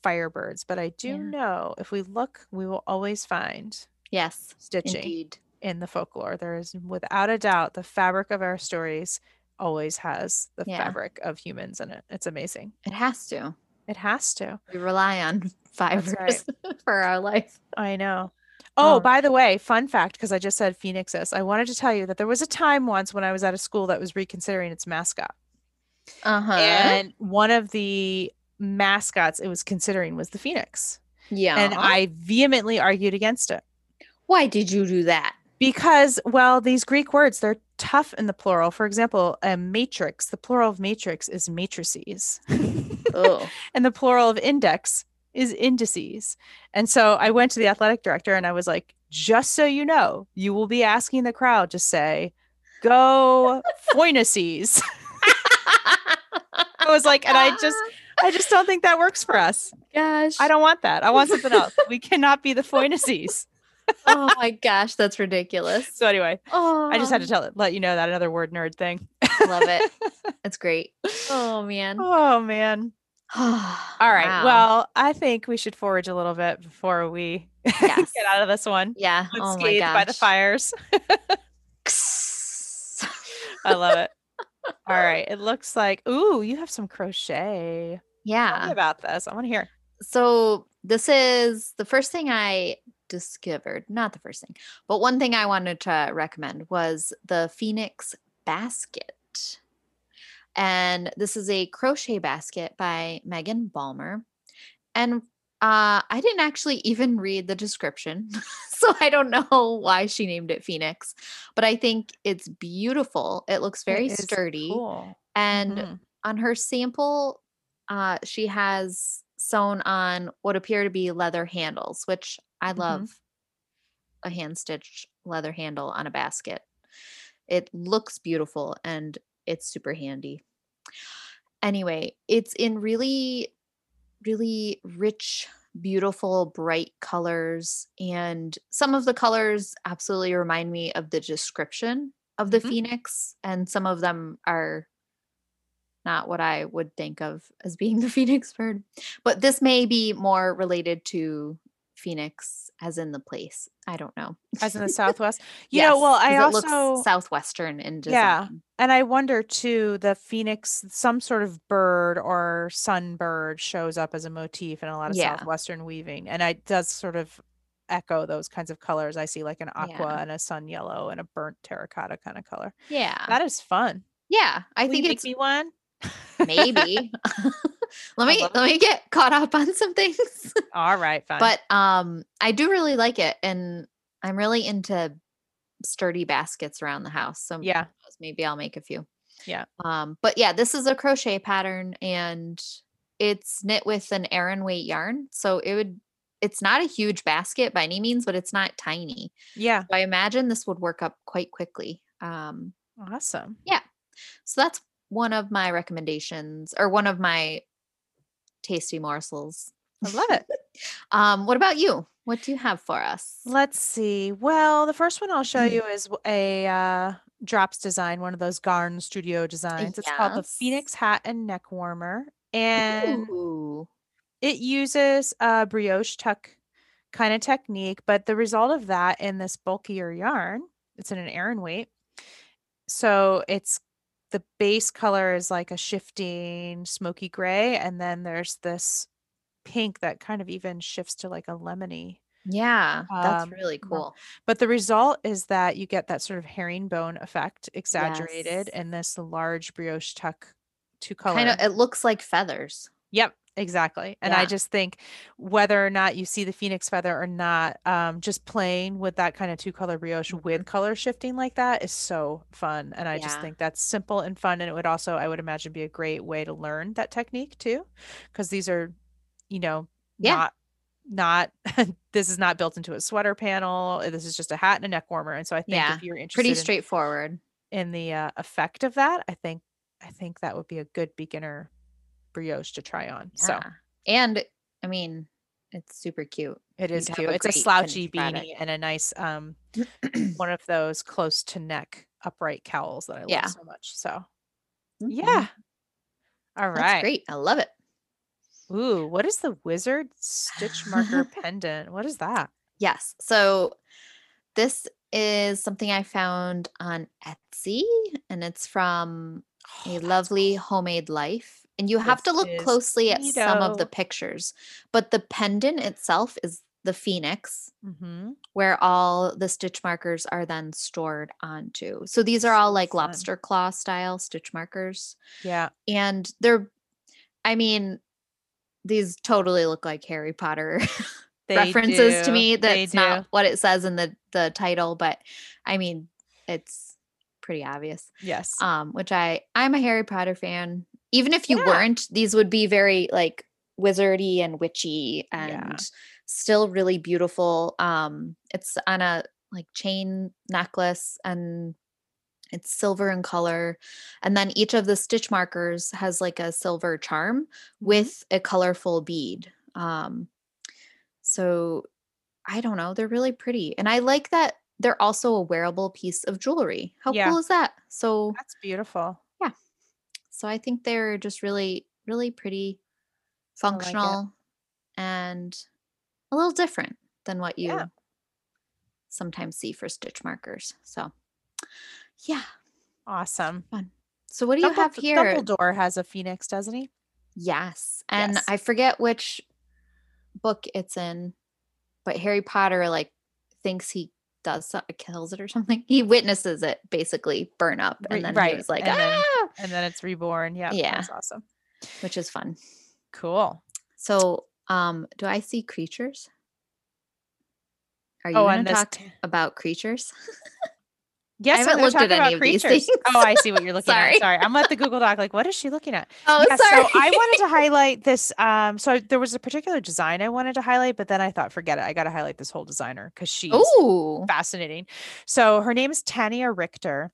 B: firebirds, but I do
A: Yeah.
B: know if we look, we will always find
A: Yes,
B: stitching
A: indeed.
B: in the folklore. There is without a doubt the fabric of our stories always has the
A: Yeah.
B: fabric of humans in it. It's amazing.
A: It has to.
B: It has to.
A: We rely on fibers
B: right.
A: for our life.
B: I know. Oh,
A: Oh.
B: by the way, fun fact, because I just said phoenixes. I wanted to tell you that there was a time once when I was at a school that was reconsidering its mascot.
A: Uh-huh.
B: And one of the mascots it was considering was the phoenix.
A: yeah.
B: And I vehemently argued against it
A: Why did you do that?
B: because, well, these Greek words, they're tough in the plural. For example, a matrix, the plural of matrix is matrices.
A: Oh.
B: and the plural of index is indices. And so I went to the athletic director and I was like, just so you know, you will be asking the crowd to say, go Foinices. I was like, and I just, I just don't think that works for us.
A: gosh.
B: I don't want that. I want something else. We cannot be the Foinices.
A: Oh my gosh, that's ridiculous.
B: So anyway,
A: Oh,
B: I just had to tell it, let you know that another word nerd thing.
A: love it. It's great. Oh man.
B: Oh man.
A: All
B: right. Well, I think we should forage a little bit before we
A: Yes.
B: get out of this one.
A: yeah. Oh my gosh.
B: by the fires. I love it. All right. It looks like, ooh, you have some crochet.
A: Yeah.
B: About this. I want to hear.
A: So this is the first thing I discovered. Not the first thing, but one thing I wanted to recommend was the Phoenix basket. And this is a crochet basket by Megan Balmer. And uh, I didn't actually even read the description, so I don't know why she named it Phoenix, but I think it's beautiful. It looks very
B: It
A: sturdy.
B: Cool.
A: And
B: Mhm.
A: on her sample, uh, she has sewn on what appear to be leather handles, which I
B: Mhm.
A: love a hand stitched leather handle on a basket. It looks beautiful and it's super handy. Anyway, it's in really, really rich, beautiful, bright colors. And some of the colors absolutely remind me of the description of the
B: Mhm.
A: phoenix, and some of them are not what I would think of as being the phoenix bird. But this may be more related to phoenix as in the place. I don't know.
B: As in the Southwest. You know, well, I
A: it
B: also
A: looks southwestern in design.
B: Yeah. And I wonder too, the phoenix, some sort of bird or sunbird shows up as a motif in a lot of
A: Yeah.
B: Southwestern weaving. And it does sort of echo those kinds of colors. I see like an aqua
A: Yeah.
B: and a sun yellow and a burnt terracotta kind of color.
A: Yeah.
B: That is fun.
A: yeah. I
B: Will you
A: think
B: make
A: it's
B: me one.
A: Maybe. let me let me get caught up on some things.
B: All right, fine.
A: but um I do really like it and I'm really into sturdy baskets around the house. So
B: yeah,
A: maybe I'll make a few.
B: Yeah.
A: Um but yeah, this is a crochet pattern and it's knit with an Aran weight yarn. So it would it's not a huge basket by any means, but it's not tiny.
B: yeah,
A: So I imagine this would work up quite quickly. Um
B: awesome. Yeah.
A: So that's one of my recommendations or one of my tasty morsels.
B: I love it.
A: Um, what about you? What do you have for us?
B: Let's see. Well, the first one I'll show
A: Mm.
B: you is a uh, drops design, one of those Garn Studio designs. It's called the Phoenix Hat and Neck Warmer, and
A: Ooh.
B: it uses a brioche tuck kind of technique. But the result of that in this bulkier yarn, it's in an Aran weight, so it's the base color is like a shifting smoky gray, and then there's this pink that kind of even shifts to like a lemony.
A: Yeah, that's
B: Um,
A: really cool.
B: But the result is that you get that sort of herringbone effect exaggerated
A: Yes.
B: in this large brioche tuck two color.
A: Kind of it looks like feathers.
B: Yep, exactly. And I just think whether or not you see the phoenix feather or not, um, just playing with that kind of two color brioche with color shifting like that is so fun. And I just think that's simple and fun. And it would also, I would imagine, be a great way to learn that technique too. Because these are, you know,
A: Yeah.
B: not not this is not built into a sweater panel. This is just a hat and a neck warmer. And so I think
A: Yeah,
B: if you're interested
A: Pretty
B: in-
A: straightforward.
B: in the uh, effect of that, I think I think that would be a good beginner brioche to try on. So
A: And I mean, it's super cute.
B: it is
A: You'd
B: cute.
A: a
B: It's a slouchy beanie and a nice um one of those close to neck upright cowls that I
A: Yeah.
B: love so much. So
A: Mhm.
B: yeah. All right.
A: That's great. I love it.
B: Ooh, what is the wizard stitch marker pendant? What is that?
A: Yes. So this is something I found on Etsy and it's from
B: Oh,
A: a lovely
B: cool.
A: homemade life. And you have to look closely at some of the pictures. But the pendant itself is the phoenix
B: Mhm.
A: where all the stitch markers are then stored onto. So these are all like
B: fun.
A: lobster claw style stitch markers.
B: Yeah.
A: And they're I mean these totally look like Harry Potter
B: They
A: references to
B: do.
A: me.
B: They
A: That's not what it says in the the title, but I mean it's pretty obvious.
B: Yes.
A: Um, which I I'm a Harry Potter fan. Even if you
B: Yeah.
A: weren't, these would be very like wizardy and witchy and
B: Yeah.
A: still really beautiful. Um, it's on a like chain necklace and it's silver in color. And then each of the stitch markers has like a silver charm
B: Mhm.
A: with a colorful bead. Um, so I don't know, they're really pretty. And I like that they're also a wearable piece of jewelry. How
B: Yeah.
A: cool is that? So
B: That's beautiful.
A: So I think they're just really, really pretty,
B: I like
A: functional, and a little different than what you
B: Yeah.
A: sometimes see for stitch markers. So yeah.
B: Awesome. Fun.
A: So what do you have here?
B: Dumbledore has a phoenix, doesn't he?
A: Yes. And
B: Yes.
A: I forget which book it's in, but Harry Potter like thinks he does so- kills it or something. He witnesses it basically burn up and then
B: right,
A: he was like,
B: and
A: ah,
B: And then it's reborn. Yeah.
A: Yeah.
B: That's awesome.
A: which is fun.
B: Cool.
A: So, um, do I see creatures? Are you
B: Oh,
A: going to talk
B: t-
A: about creatures?
B: Yes, I'm
A: haven't looked at any of these things.
B: Oh, I see what you're looking
A: Sorry.
B: at. Sorry. I'm at the Google Doc. Like, what is she looking at?
A: Oh,
B: Yeah,
A: sorry.
B: So I wanted to highlight this. Um, so there was a particular design I wanted to highlight, but then I thought, forget it. I got to highlight this whole designer because she's
A: Ooh.
B: fascinating. So her name is Tania Richter,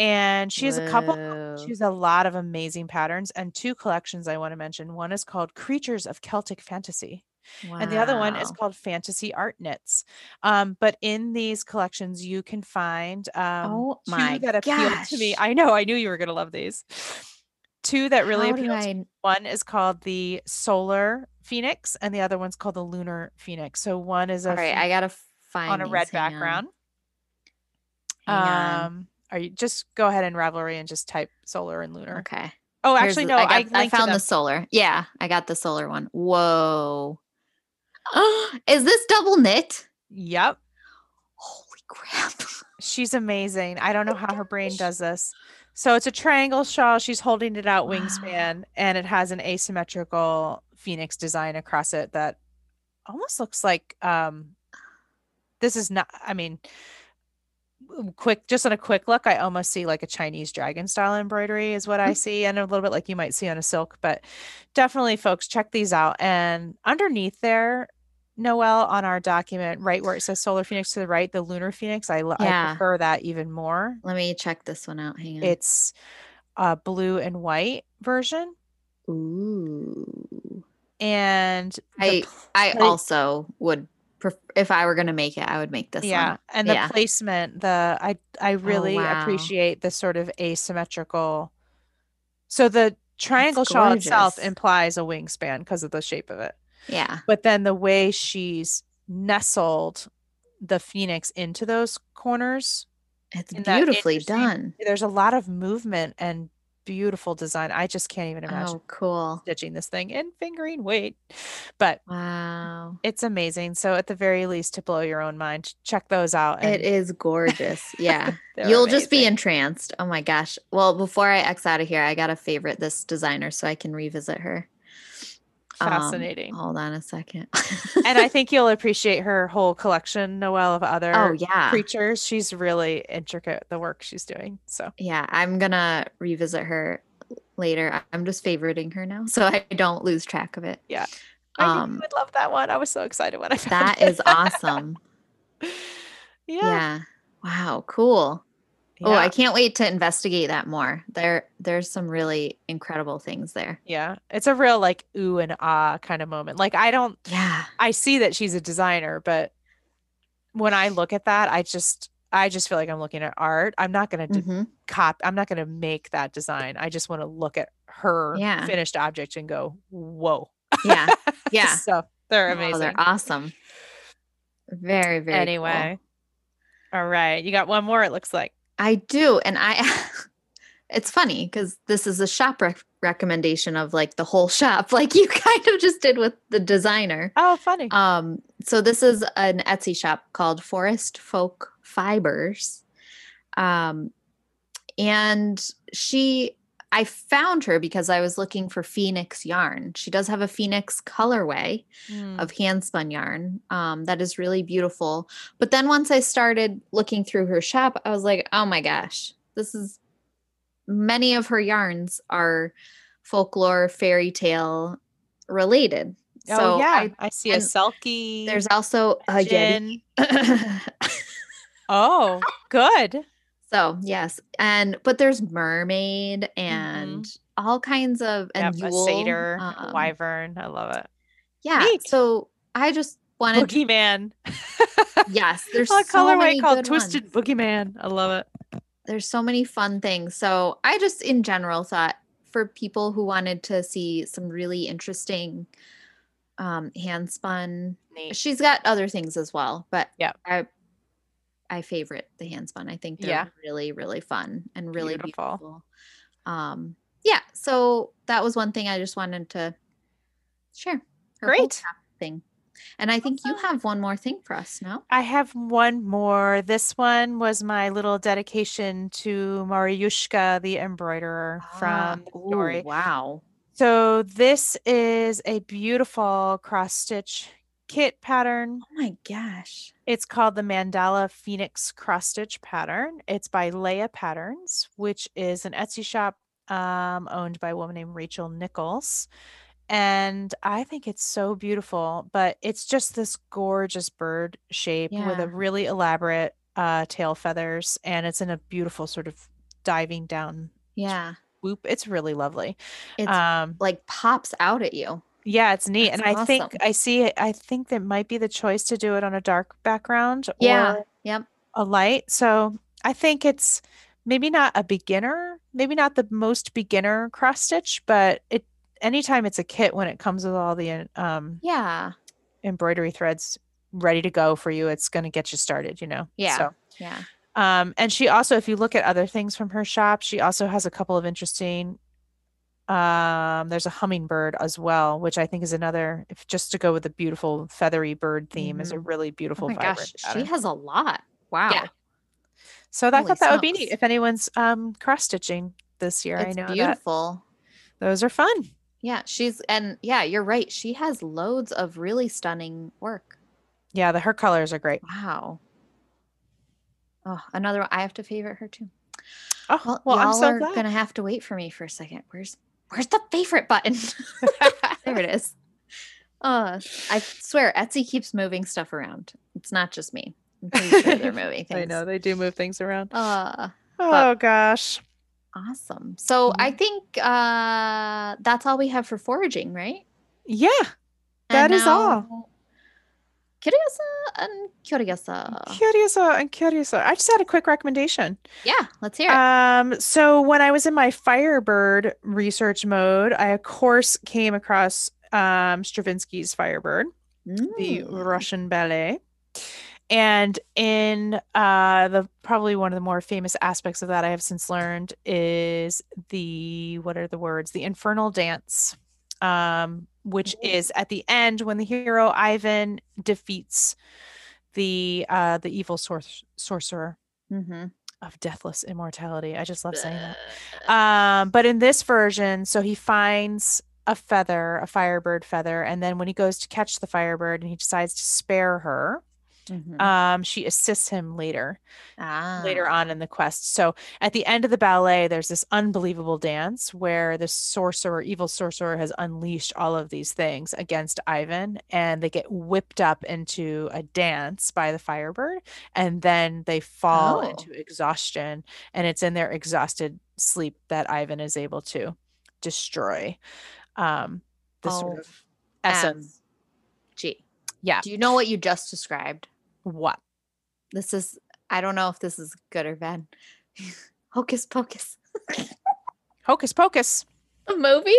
B: and she has a couple. She has a lot of amazing patterns and two collections I want to mention. One is called Creatures of Celtic Fantasy, and the other one is called Fantasy Art Knits. Um, but in these collections, you can find um,
A: Oh
B: two
A: my
B: that appeal to me. I know, I knew you were going to love these. Two that really appeal. to me.
A: I-
B: One is called the Solar Phoenix, and the other one's called the Lunar Phoenix. So one is a
A: All right, I gotta find
B: on a red
A: Hang
B: background.
A: On.
B: Um, are you just go ahead and Ravelry and just type solar and lunar?
A: Okay.
B: Oh, actually,
A: the-
B: no,
A: I,
B: I,
A: got, I
B: to
A: found the solar. Yeah, I got the solar one. Whoa. is this double knit?
B: Yep.
A: Holy crap.
B: She's amazing. I don't know how her brain does this. So it's a triangle shawl. She's holding it out wingspan, and it has an asymmetrical phoenix design across it that almost looks like um this is not I mean quick just on a quick look, I almost see like a Chinese dragon style embroidery is what I mm. see, and a little bit like you might see on a silk, but definitely folks check these out. And underneath there, Noelle on our document, right where it says solar phoenix to the right, the lunar phoenix, I, lo- I prefer that even more.
A: Let me check this one out. Hang on.
B: It's a blue and white version.
A: Ooh.
B: And
A: I I also would if I were gonna make it, I would make this
B: yeah,
A: one.
B: and the
A: Yeah.
B: placement, the I I oh, really
A: Oh, wow.
B: appreciate the sort of asymmetrical. So the triangle shawl itself implies a wingspan because of the shape of it.
A: Yeah.
B: But then the way she's nestled the phoenix into those corners,
A: It's beautifully done.
B: there's a lot of movement and beautiful design. I just can't even imagine
A: Oh, cool.
B: stitching this thing in fingering weight. But
A: Wow.
B: it's amazing. So at the very least, to blow your own mind, check those out.
A: It is gorgeous. Yeah. You'll just be entranced. Oh my gosh. Well, before I X out of here, I gotta favorite this designer so I can revisit her. Um,
B: fascinating.
A: hold on a second.
B: and I think you'll appreciate her whole collection, Noelle, of other
A: oh yeah.
B: creatures. She's really intricate, the work she's doing. So
A: Yeah, I'm gonna revisit her later. I'm just favoriting her now, so I don't lose track of it.
B: Yeah. I
A: Um,
B: would love that one. I was so excited when I found
A: that
B: it.
A: is awesome.
B: yeah.
A: yeah. Wow. Cool. Oh, I can't wait to investigate that more. There, there's some really incredible things there.
B: Yeah. It's a real like ooh and ah kind of moment. Like I don't
A: Yeah.
B: I see that she's a designer, but when I look at that, I just I just feel like I'm looking at art. I'm not gonna d-
A: Mhm.
B: cop I'm not gonna make that design. I just want to look at her
A: Yeah.
B: finished object and go, whoa.
A: Yeah. Yeah.
B: so they're
A: Oh,
B: amazing.
A: they're awesome. Very, very. cool.
B: anyway. All right. You got one more, it looks like.
A: I do, and I. it's funny because this is a shop rec- recommendation of like the whole shop, like you kind of just did with the designer.
B: Oh, funny.
A: Um, so this is an Etsy shop called Forest Folk Fibers. Um, and she, I found her because I was looking for Phoenix yarn. She does have a Phoenix colorway
B: Mm,
A: of hand spun yarn um, that is really beautiful. But then once I started looking through her shop, I was like, oh my gosh, this is many of her yarns are folklore, fairy tale related.
B: oh,
A: so
B: yeah.
A: I-
B: I, see a selkie.
A: there's also a
B: gin.
A: yeti.
B: Oh, good.
A: So yes, and but there's mermaid and all kinds of and
B: Mm-hmm. Yep,
A: Yule,
B: satyr,
A: um,
B: wyvern. I love it.
A: Yeah.
B: Neat.
A: So I just wanted.
B: Boogeyman.
A: yes, there's
B: a
A: so
B: colorway called Twisted
A: ones.
B: Boogeyman. I love it.
A: there's so many fun things. So I just in general thought for people who wanted to see some really interesting um hand spun
B: Neat.
A: she's got other things as well, but
B: yeah,
A: I I favorite the hand spun. I think they're
B: Yeah.
A: really, really fun and really
B: Beautiful.
A: beautiful. Um yeah, so that was one thing I just wanted to share.
B: Great.
A: thing. And I think you have one more thing for us now.
B: I have one more. This one was my little dedication to Mariushka, the embroiderer from the
A: Ah, ooh, wow.
B: So this is a beautiful cross stitch kit pattern.
A: Oh my gosh.
B: It's called the Mandala Phoenix cross stitch pattern. It's by Leia Patterns, which is an Etsy shop um, owned by a woman named Rachel Nichols. And I think it's so beautiful, but it's just this gorgeous bird shape with a really elaborate uh, tail feathers, and it's in a beautiful sort of diving down
A: Yeah.
B: swoop. It's really lovely.
A: It's
B: Um,
A: like pops out at you.
B: Yeah, it's neat.
A: That's
B: and I think. I see it. I think that might be the choice to do it on a dark background
A: Yeah.
B: or
A: Yep.
B: a light. So I think it's maybe not a beginner, maybe not the most beginner cross stitch, but it anytime it's a kit when it comes with all the um
A: Yeah.
B: embroidery threads ready to go for you, it's going to get you started, you know.
A: Yeah.
B: So
A: Yeah.
B: um, and she also, if you look at other things from her shop, she also has a couple of interesting. Um, there's a hummingbird as well, which I think is another. If just to go with the beautiful feathery bird theme, is a really
A: Oh
B: beautiful.
A: my
B: vibrant
A: gosh. She has a lot. Wow.
B: So I thought that would be neat if anyone's um cross stitching this year. I
A: It's
B: know that
A: beautiful.
B: those are fun.
A: Yeah. She's, and yeah, you're right. She has loads of really stunning work.
B: Yeah, the her colors are great.
A: Wow. Oh, another one. I have to favorite her too.
B: Oh,
A: Well,
B: well, I'm so
A: are
B: glad.
A: gonna have to wait for me for a second. Where's where's the favorite button? there it is. Uh, I swear Etsy keeps moving stuff around. It's not just me. I'm pretty sure they're moving things.
B: I know they do move things around.
A: Uh,
B: Oh gosh.
A: awesome. So I
B: Mhm.
A: think uh that's all we have for foraging, right?
B: Yeah,
A: And
B: That is all.
A: Now, Curiousa and Curiousa.
B: Curiosa and Curiosa. I just had a quick recommendation.
A: Yeah, let's hear it.
B: Um, so when I was in my Firebird research mode, I of course came across um Stravinsky's Firebird, the
A: Mm.
B: Russian ballet. And in uh the probably one of the more famous aspects of that I have since learned is the what are the words? The infernal dance. Um, which
A: Ooh.
B: is at the end when the hero Ivan defeats the uh the evil sor- sorcerer
A: Mhm.
B: of deathless immortality. I just love saying that. Um, but in this version, so he finds a feather, a firebird feather, and then when he goes to catch the firebird and he decides to spare her,
A: Mhm.
B: um, she assists him later, later
A: Ah.
B: on in the quest. So at the end of the ballet, there's this unbelievable dance where the sorcerer, evil sorcerer, has unleashed all of these things against Ivan, and they get whipped up into a dance by the firebird, and then they fall
A: Oh.
B: into exhaustion, and it's in their exhausted sleep that Ivan is able to destroy um, the sort
A: Oh,
B: of essence.
A: G.
B: Yeah.
A: Do you know what you just described?
B: What?
A: This is I don't know if this is good or bad. Hocus pocus.
B: Hocus pocus.
A: The movie?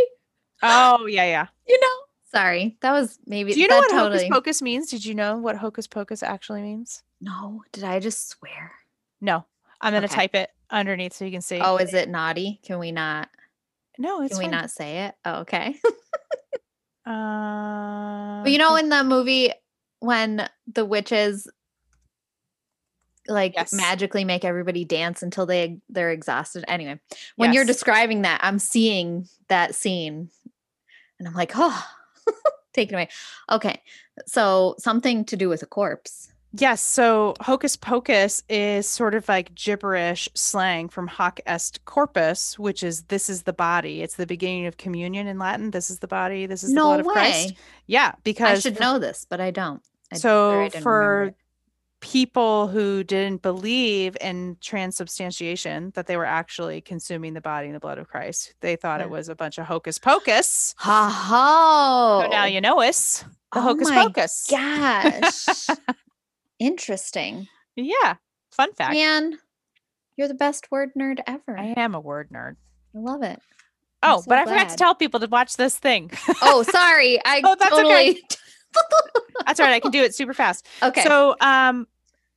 B: Oh yeah, yeah.
A: You know? Sorry. That was maybe
B: Do you know what
A: totally
B: hocus pocus means? Did you know what hocus pocus actually means?
A: No, did I just swear?
B: No. I'm gonna
A: Okay.
B: type it underneath so you can see.
A: Oh, is it naughty? Can we not
B: no, it's
A: can we
B: fine.
A: not say it? Oh, okay.
B: Uh,
A: But you know in the movie when the witches like
B: Yes.
A: magically make everybody dance until they they're exhausted. Anyway, when you're describing that, I'm seeing that scene and I'm like, oh, taken away. Okay. So something to do with a corpse.
B: Yes, so hocus pocus is sort of like gibberish slang from hoc est corpus, which is this is the body. It's the beginning of communion in Latin. This is the body. This is the
A: no
B: blood of
A: way.
B: Christ. Yeah, because
A: I
B: should
A: know this, but I don't. I,
B: So for people who didn't believe in transubstantiation, that they were actually consuming the body and the blood of Christ, they thought
A: Yeah.
B: it was a bunch of hocus pocus.
A: Ha ha.
B: So now you know us, the
A: Oh
B: hocus
A: my
B: pocus.
A: Gosh. Interesting.
B: Yeah, fun fact.
A: Man, you're the best word nerd ever.
B: I am a word nerd.
A: I love it. Oh, I'm
B: Oh,
A: so
B: but I forgot to tell people to watch this thing.
A: Oh, sorry. I
B: Oh, that's okay. That's all right. I can do it super fast.
A: okay.
B: So, um,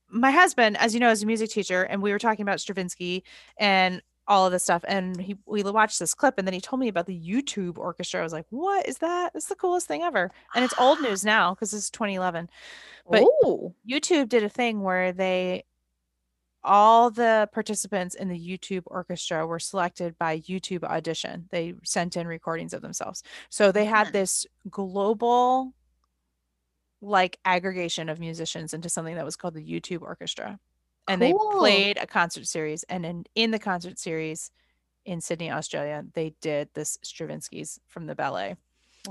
B: my husband, as you know, is a music teacher, and we were talking about Stravinsky, and all of this stuff. And he we watched this clip and then he told me about the YouTube orchestra. I was like, what is that? It's the coolest thing ever. And it's old news now because it's 2011. But
A: oh,
B: YouTube did a thing where they all the participants in the YouTube orchestra were selected by YouTube audition. They sent in recordings of themselves. So they had this global like aggregation of musicians into something that was called the YouTube orchestra. And they played a concert series and in in the concert series in Sydney, Australia, they did this Stravinsky's from the ballet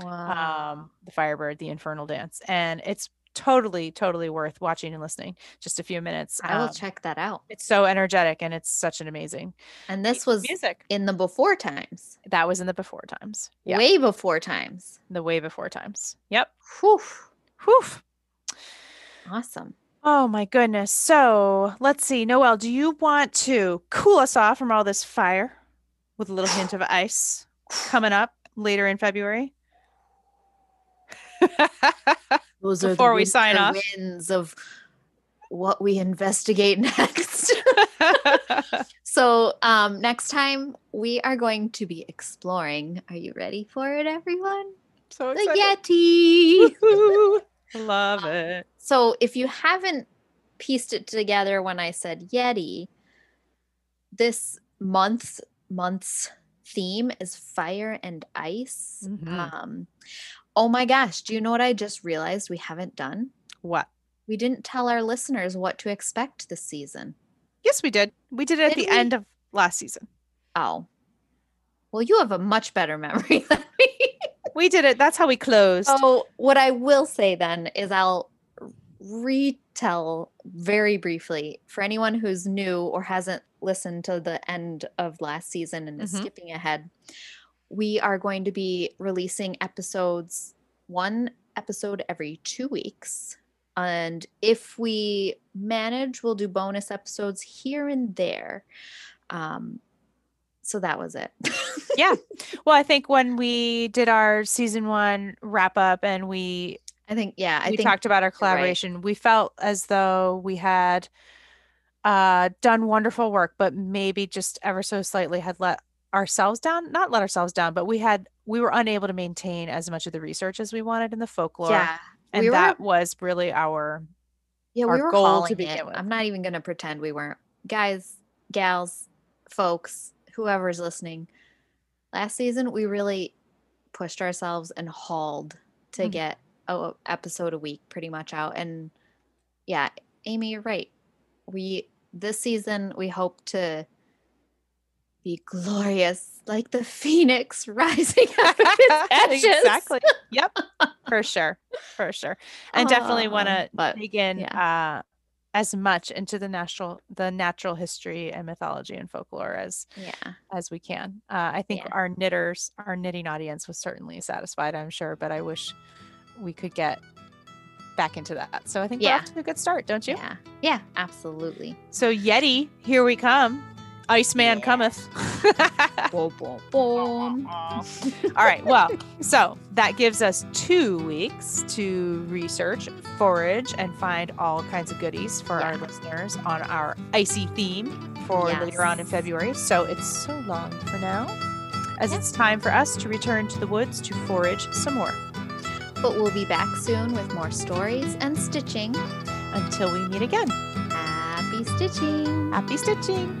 A: wow.
B: um, the Firebird, the Infernal Dance, and it's totally, totally worth watching and listening. Just a few minutes.
A: I will
B: Um,
A: check that out.
B: It's so energetic and it's such an amazing
A: And this was
B: music.
A: in the before times,
B: That was in the before times. Yeah,
A: way before times.
B: the way before times. Yep.
A: Whew.
B: Whew.
A: Awesome.
B: Oh my goodness. So let's see. Noelle, do you want to cool us off from all this fire with a little hint of ice coming up later in February?
A: Those
B: Before we sign off.
A: winds of what we investigate next. so um, next time we are going to be exploring. Are you ready for it, everyone?
B: so excited.
A: The.
B: Yeti. Love it.
A: So if you haven't pieced it together when I said Yeti, this month's month's theme is fire and ice.
B: Mhm.
A: Um, oh my gosh, do you know what I just realized we haven't done?
B: What?
A: We didn't tell our listeners what to expect this season.
B: Yes, we did. We did it at
A: Did
B: the
A: we?
B: end of last season.
A: Oh. Well, you have a much better memory than me.
B: We did it. That's how we closed.
A: So, what I will say then is I'll retell very briefly for anyone who's new or hasn't listened to the end of last season and is
B: Mhm.
A: skipping ahead. We are going to be releasing episodes, one episode every two weeks. And if we manage, we'll do bonus episodes here and there. Um, so that was it.
B: Yeah. Well, I think when we did our season one wrap up and we
A: I think, yeah, I
B: we
A: think
B: talked about our
A: right.
B: collaboration, we felt as though we had uh, done wonderful work, but maybe just ever so slightly had let ourselves down. Not let ourselves down, but we had we were unable to maintain as much of the research as we wanted in the folklore,
A: yeah.
B: and
A: we were-
B: that was really our
A: Yeah,
B: our
A: we were
B: goal to begin
A: it.
B: with.
A: I'm not even gonna pretend we weren't. Guys, gals, folks, whoever's listening. Last season, we really pushed ourselves and hauled to
B: Mhm.
A: get a episode a week, pretty much out. And yeah, Amy, you're right. We this season we hope to be glorious, like the phoenix rising out of its ashes.
B: exactly. Yep. For sure. For sure. And definitely want
A: Um,
B: to dig in
A: yeah.
B: uh, as much into the natural the natural history and mythology and folklore as
A: yeah.
B: as we can. Uh, I think
A: Yeah.
B: our knitters, our knitting audience was certainly satisfied, I'm sure, but I wish we could get back into that. So I think we're
A: Yeah.
B: off to a good start, don't you?
A: Yeah. Yeah, absolutely.
B: So Yeti, here we come. Iceman
A: Yeah.
B: cometh.
A: Boom, boom, boom.
B: All right. Well, so that gives us two weeks to research, forage, and find all kinds of goodies for our listeners on our icy theme for later on in February. So it's so long for now, as
A: Yeah.
B: it's time for us to return to the woods to forage some more.
A: But we'll be back soon with more stories and stitching.
B: Until we meet again.
A: Happy stitching!
B: Happy stitching.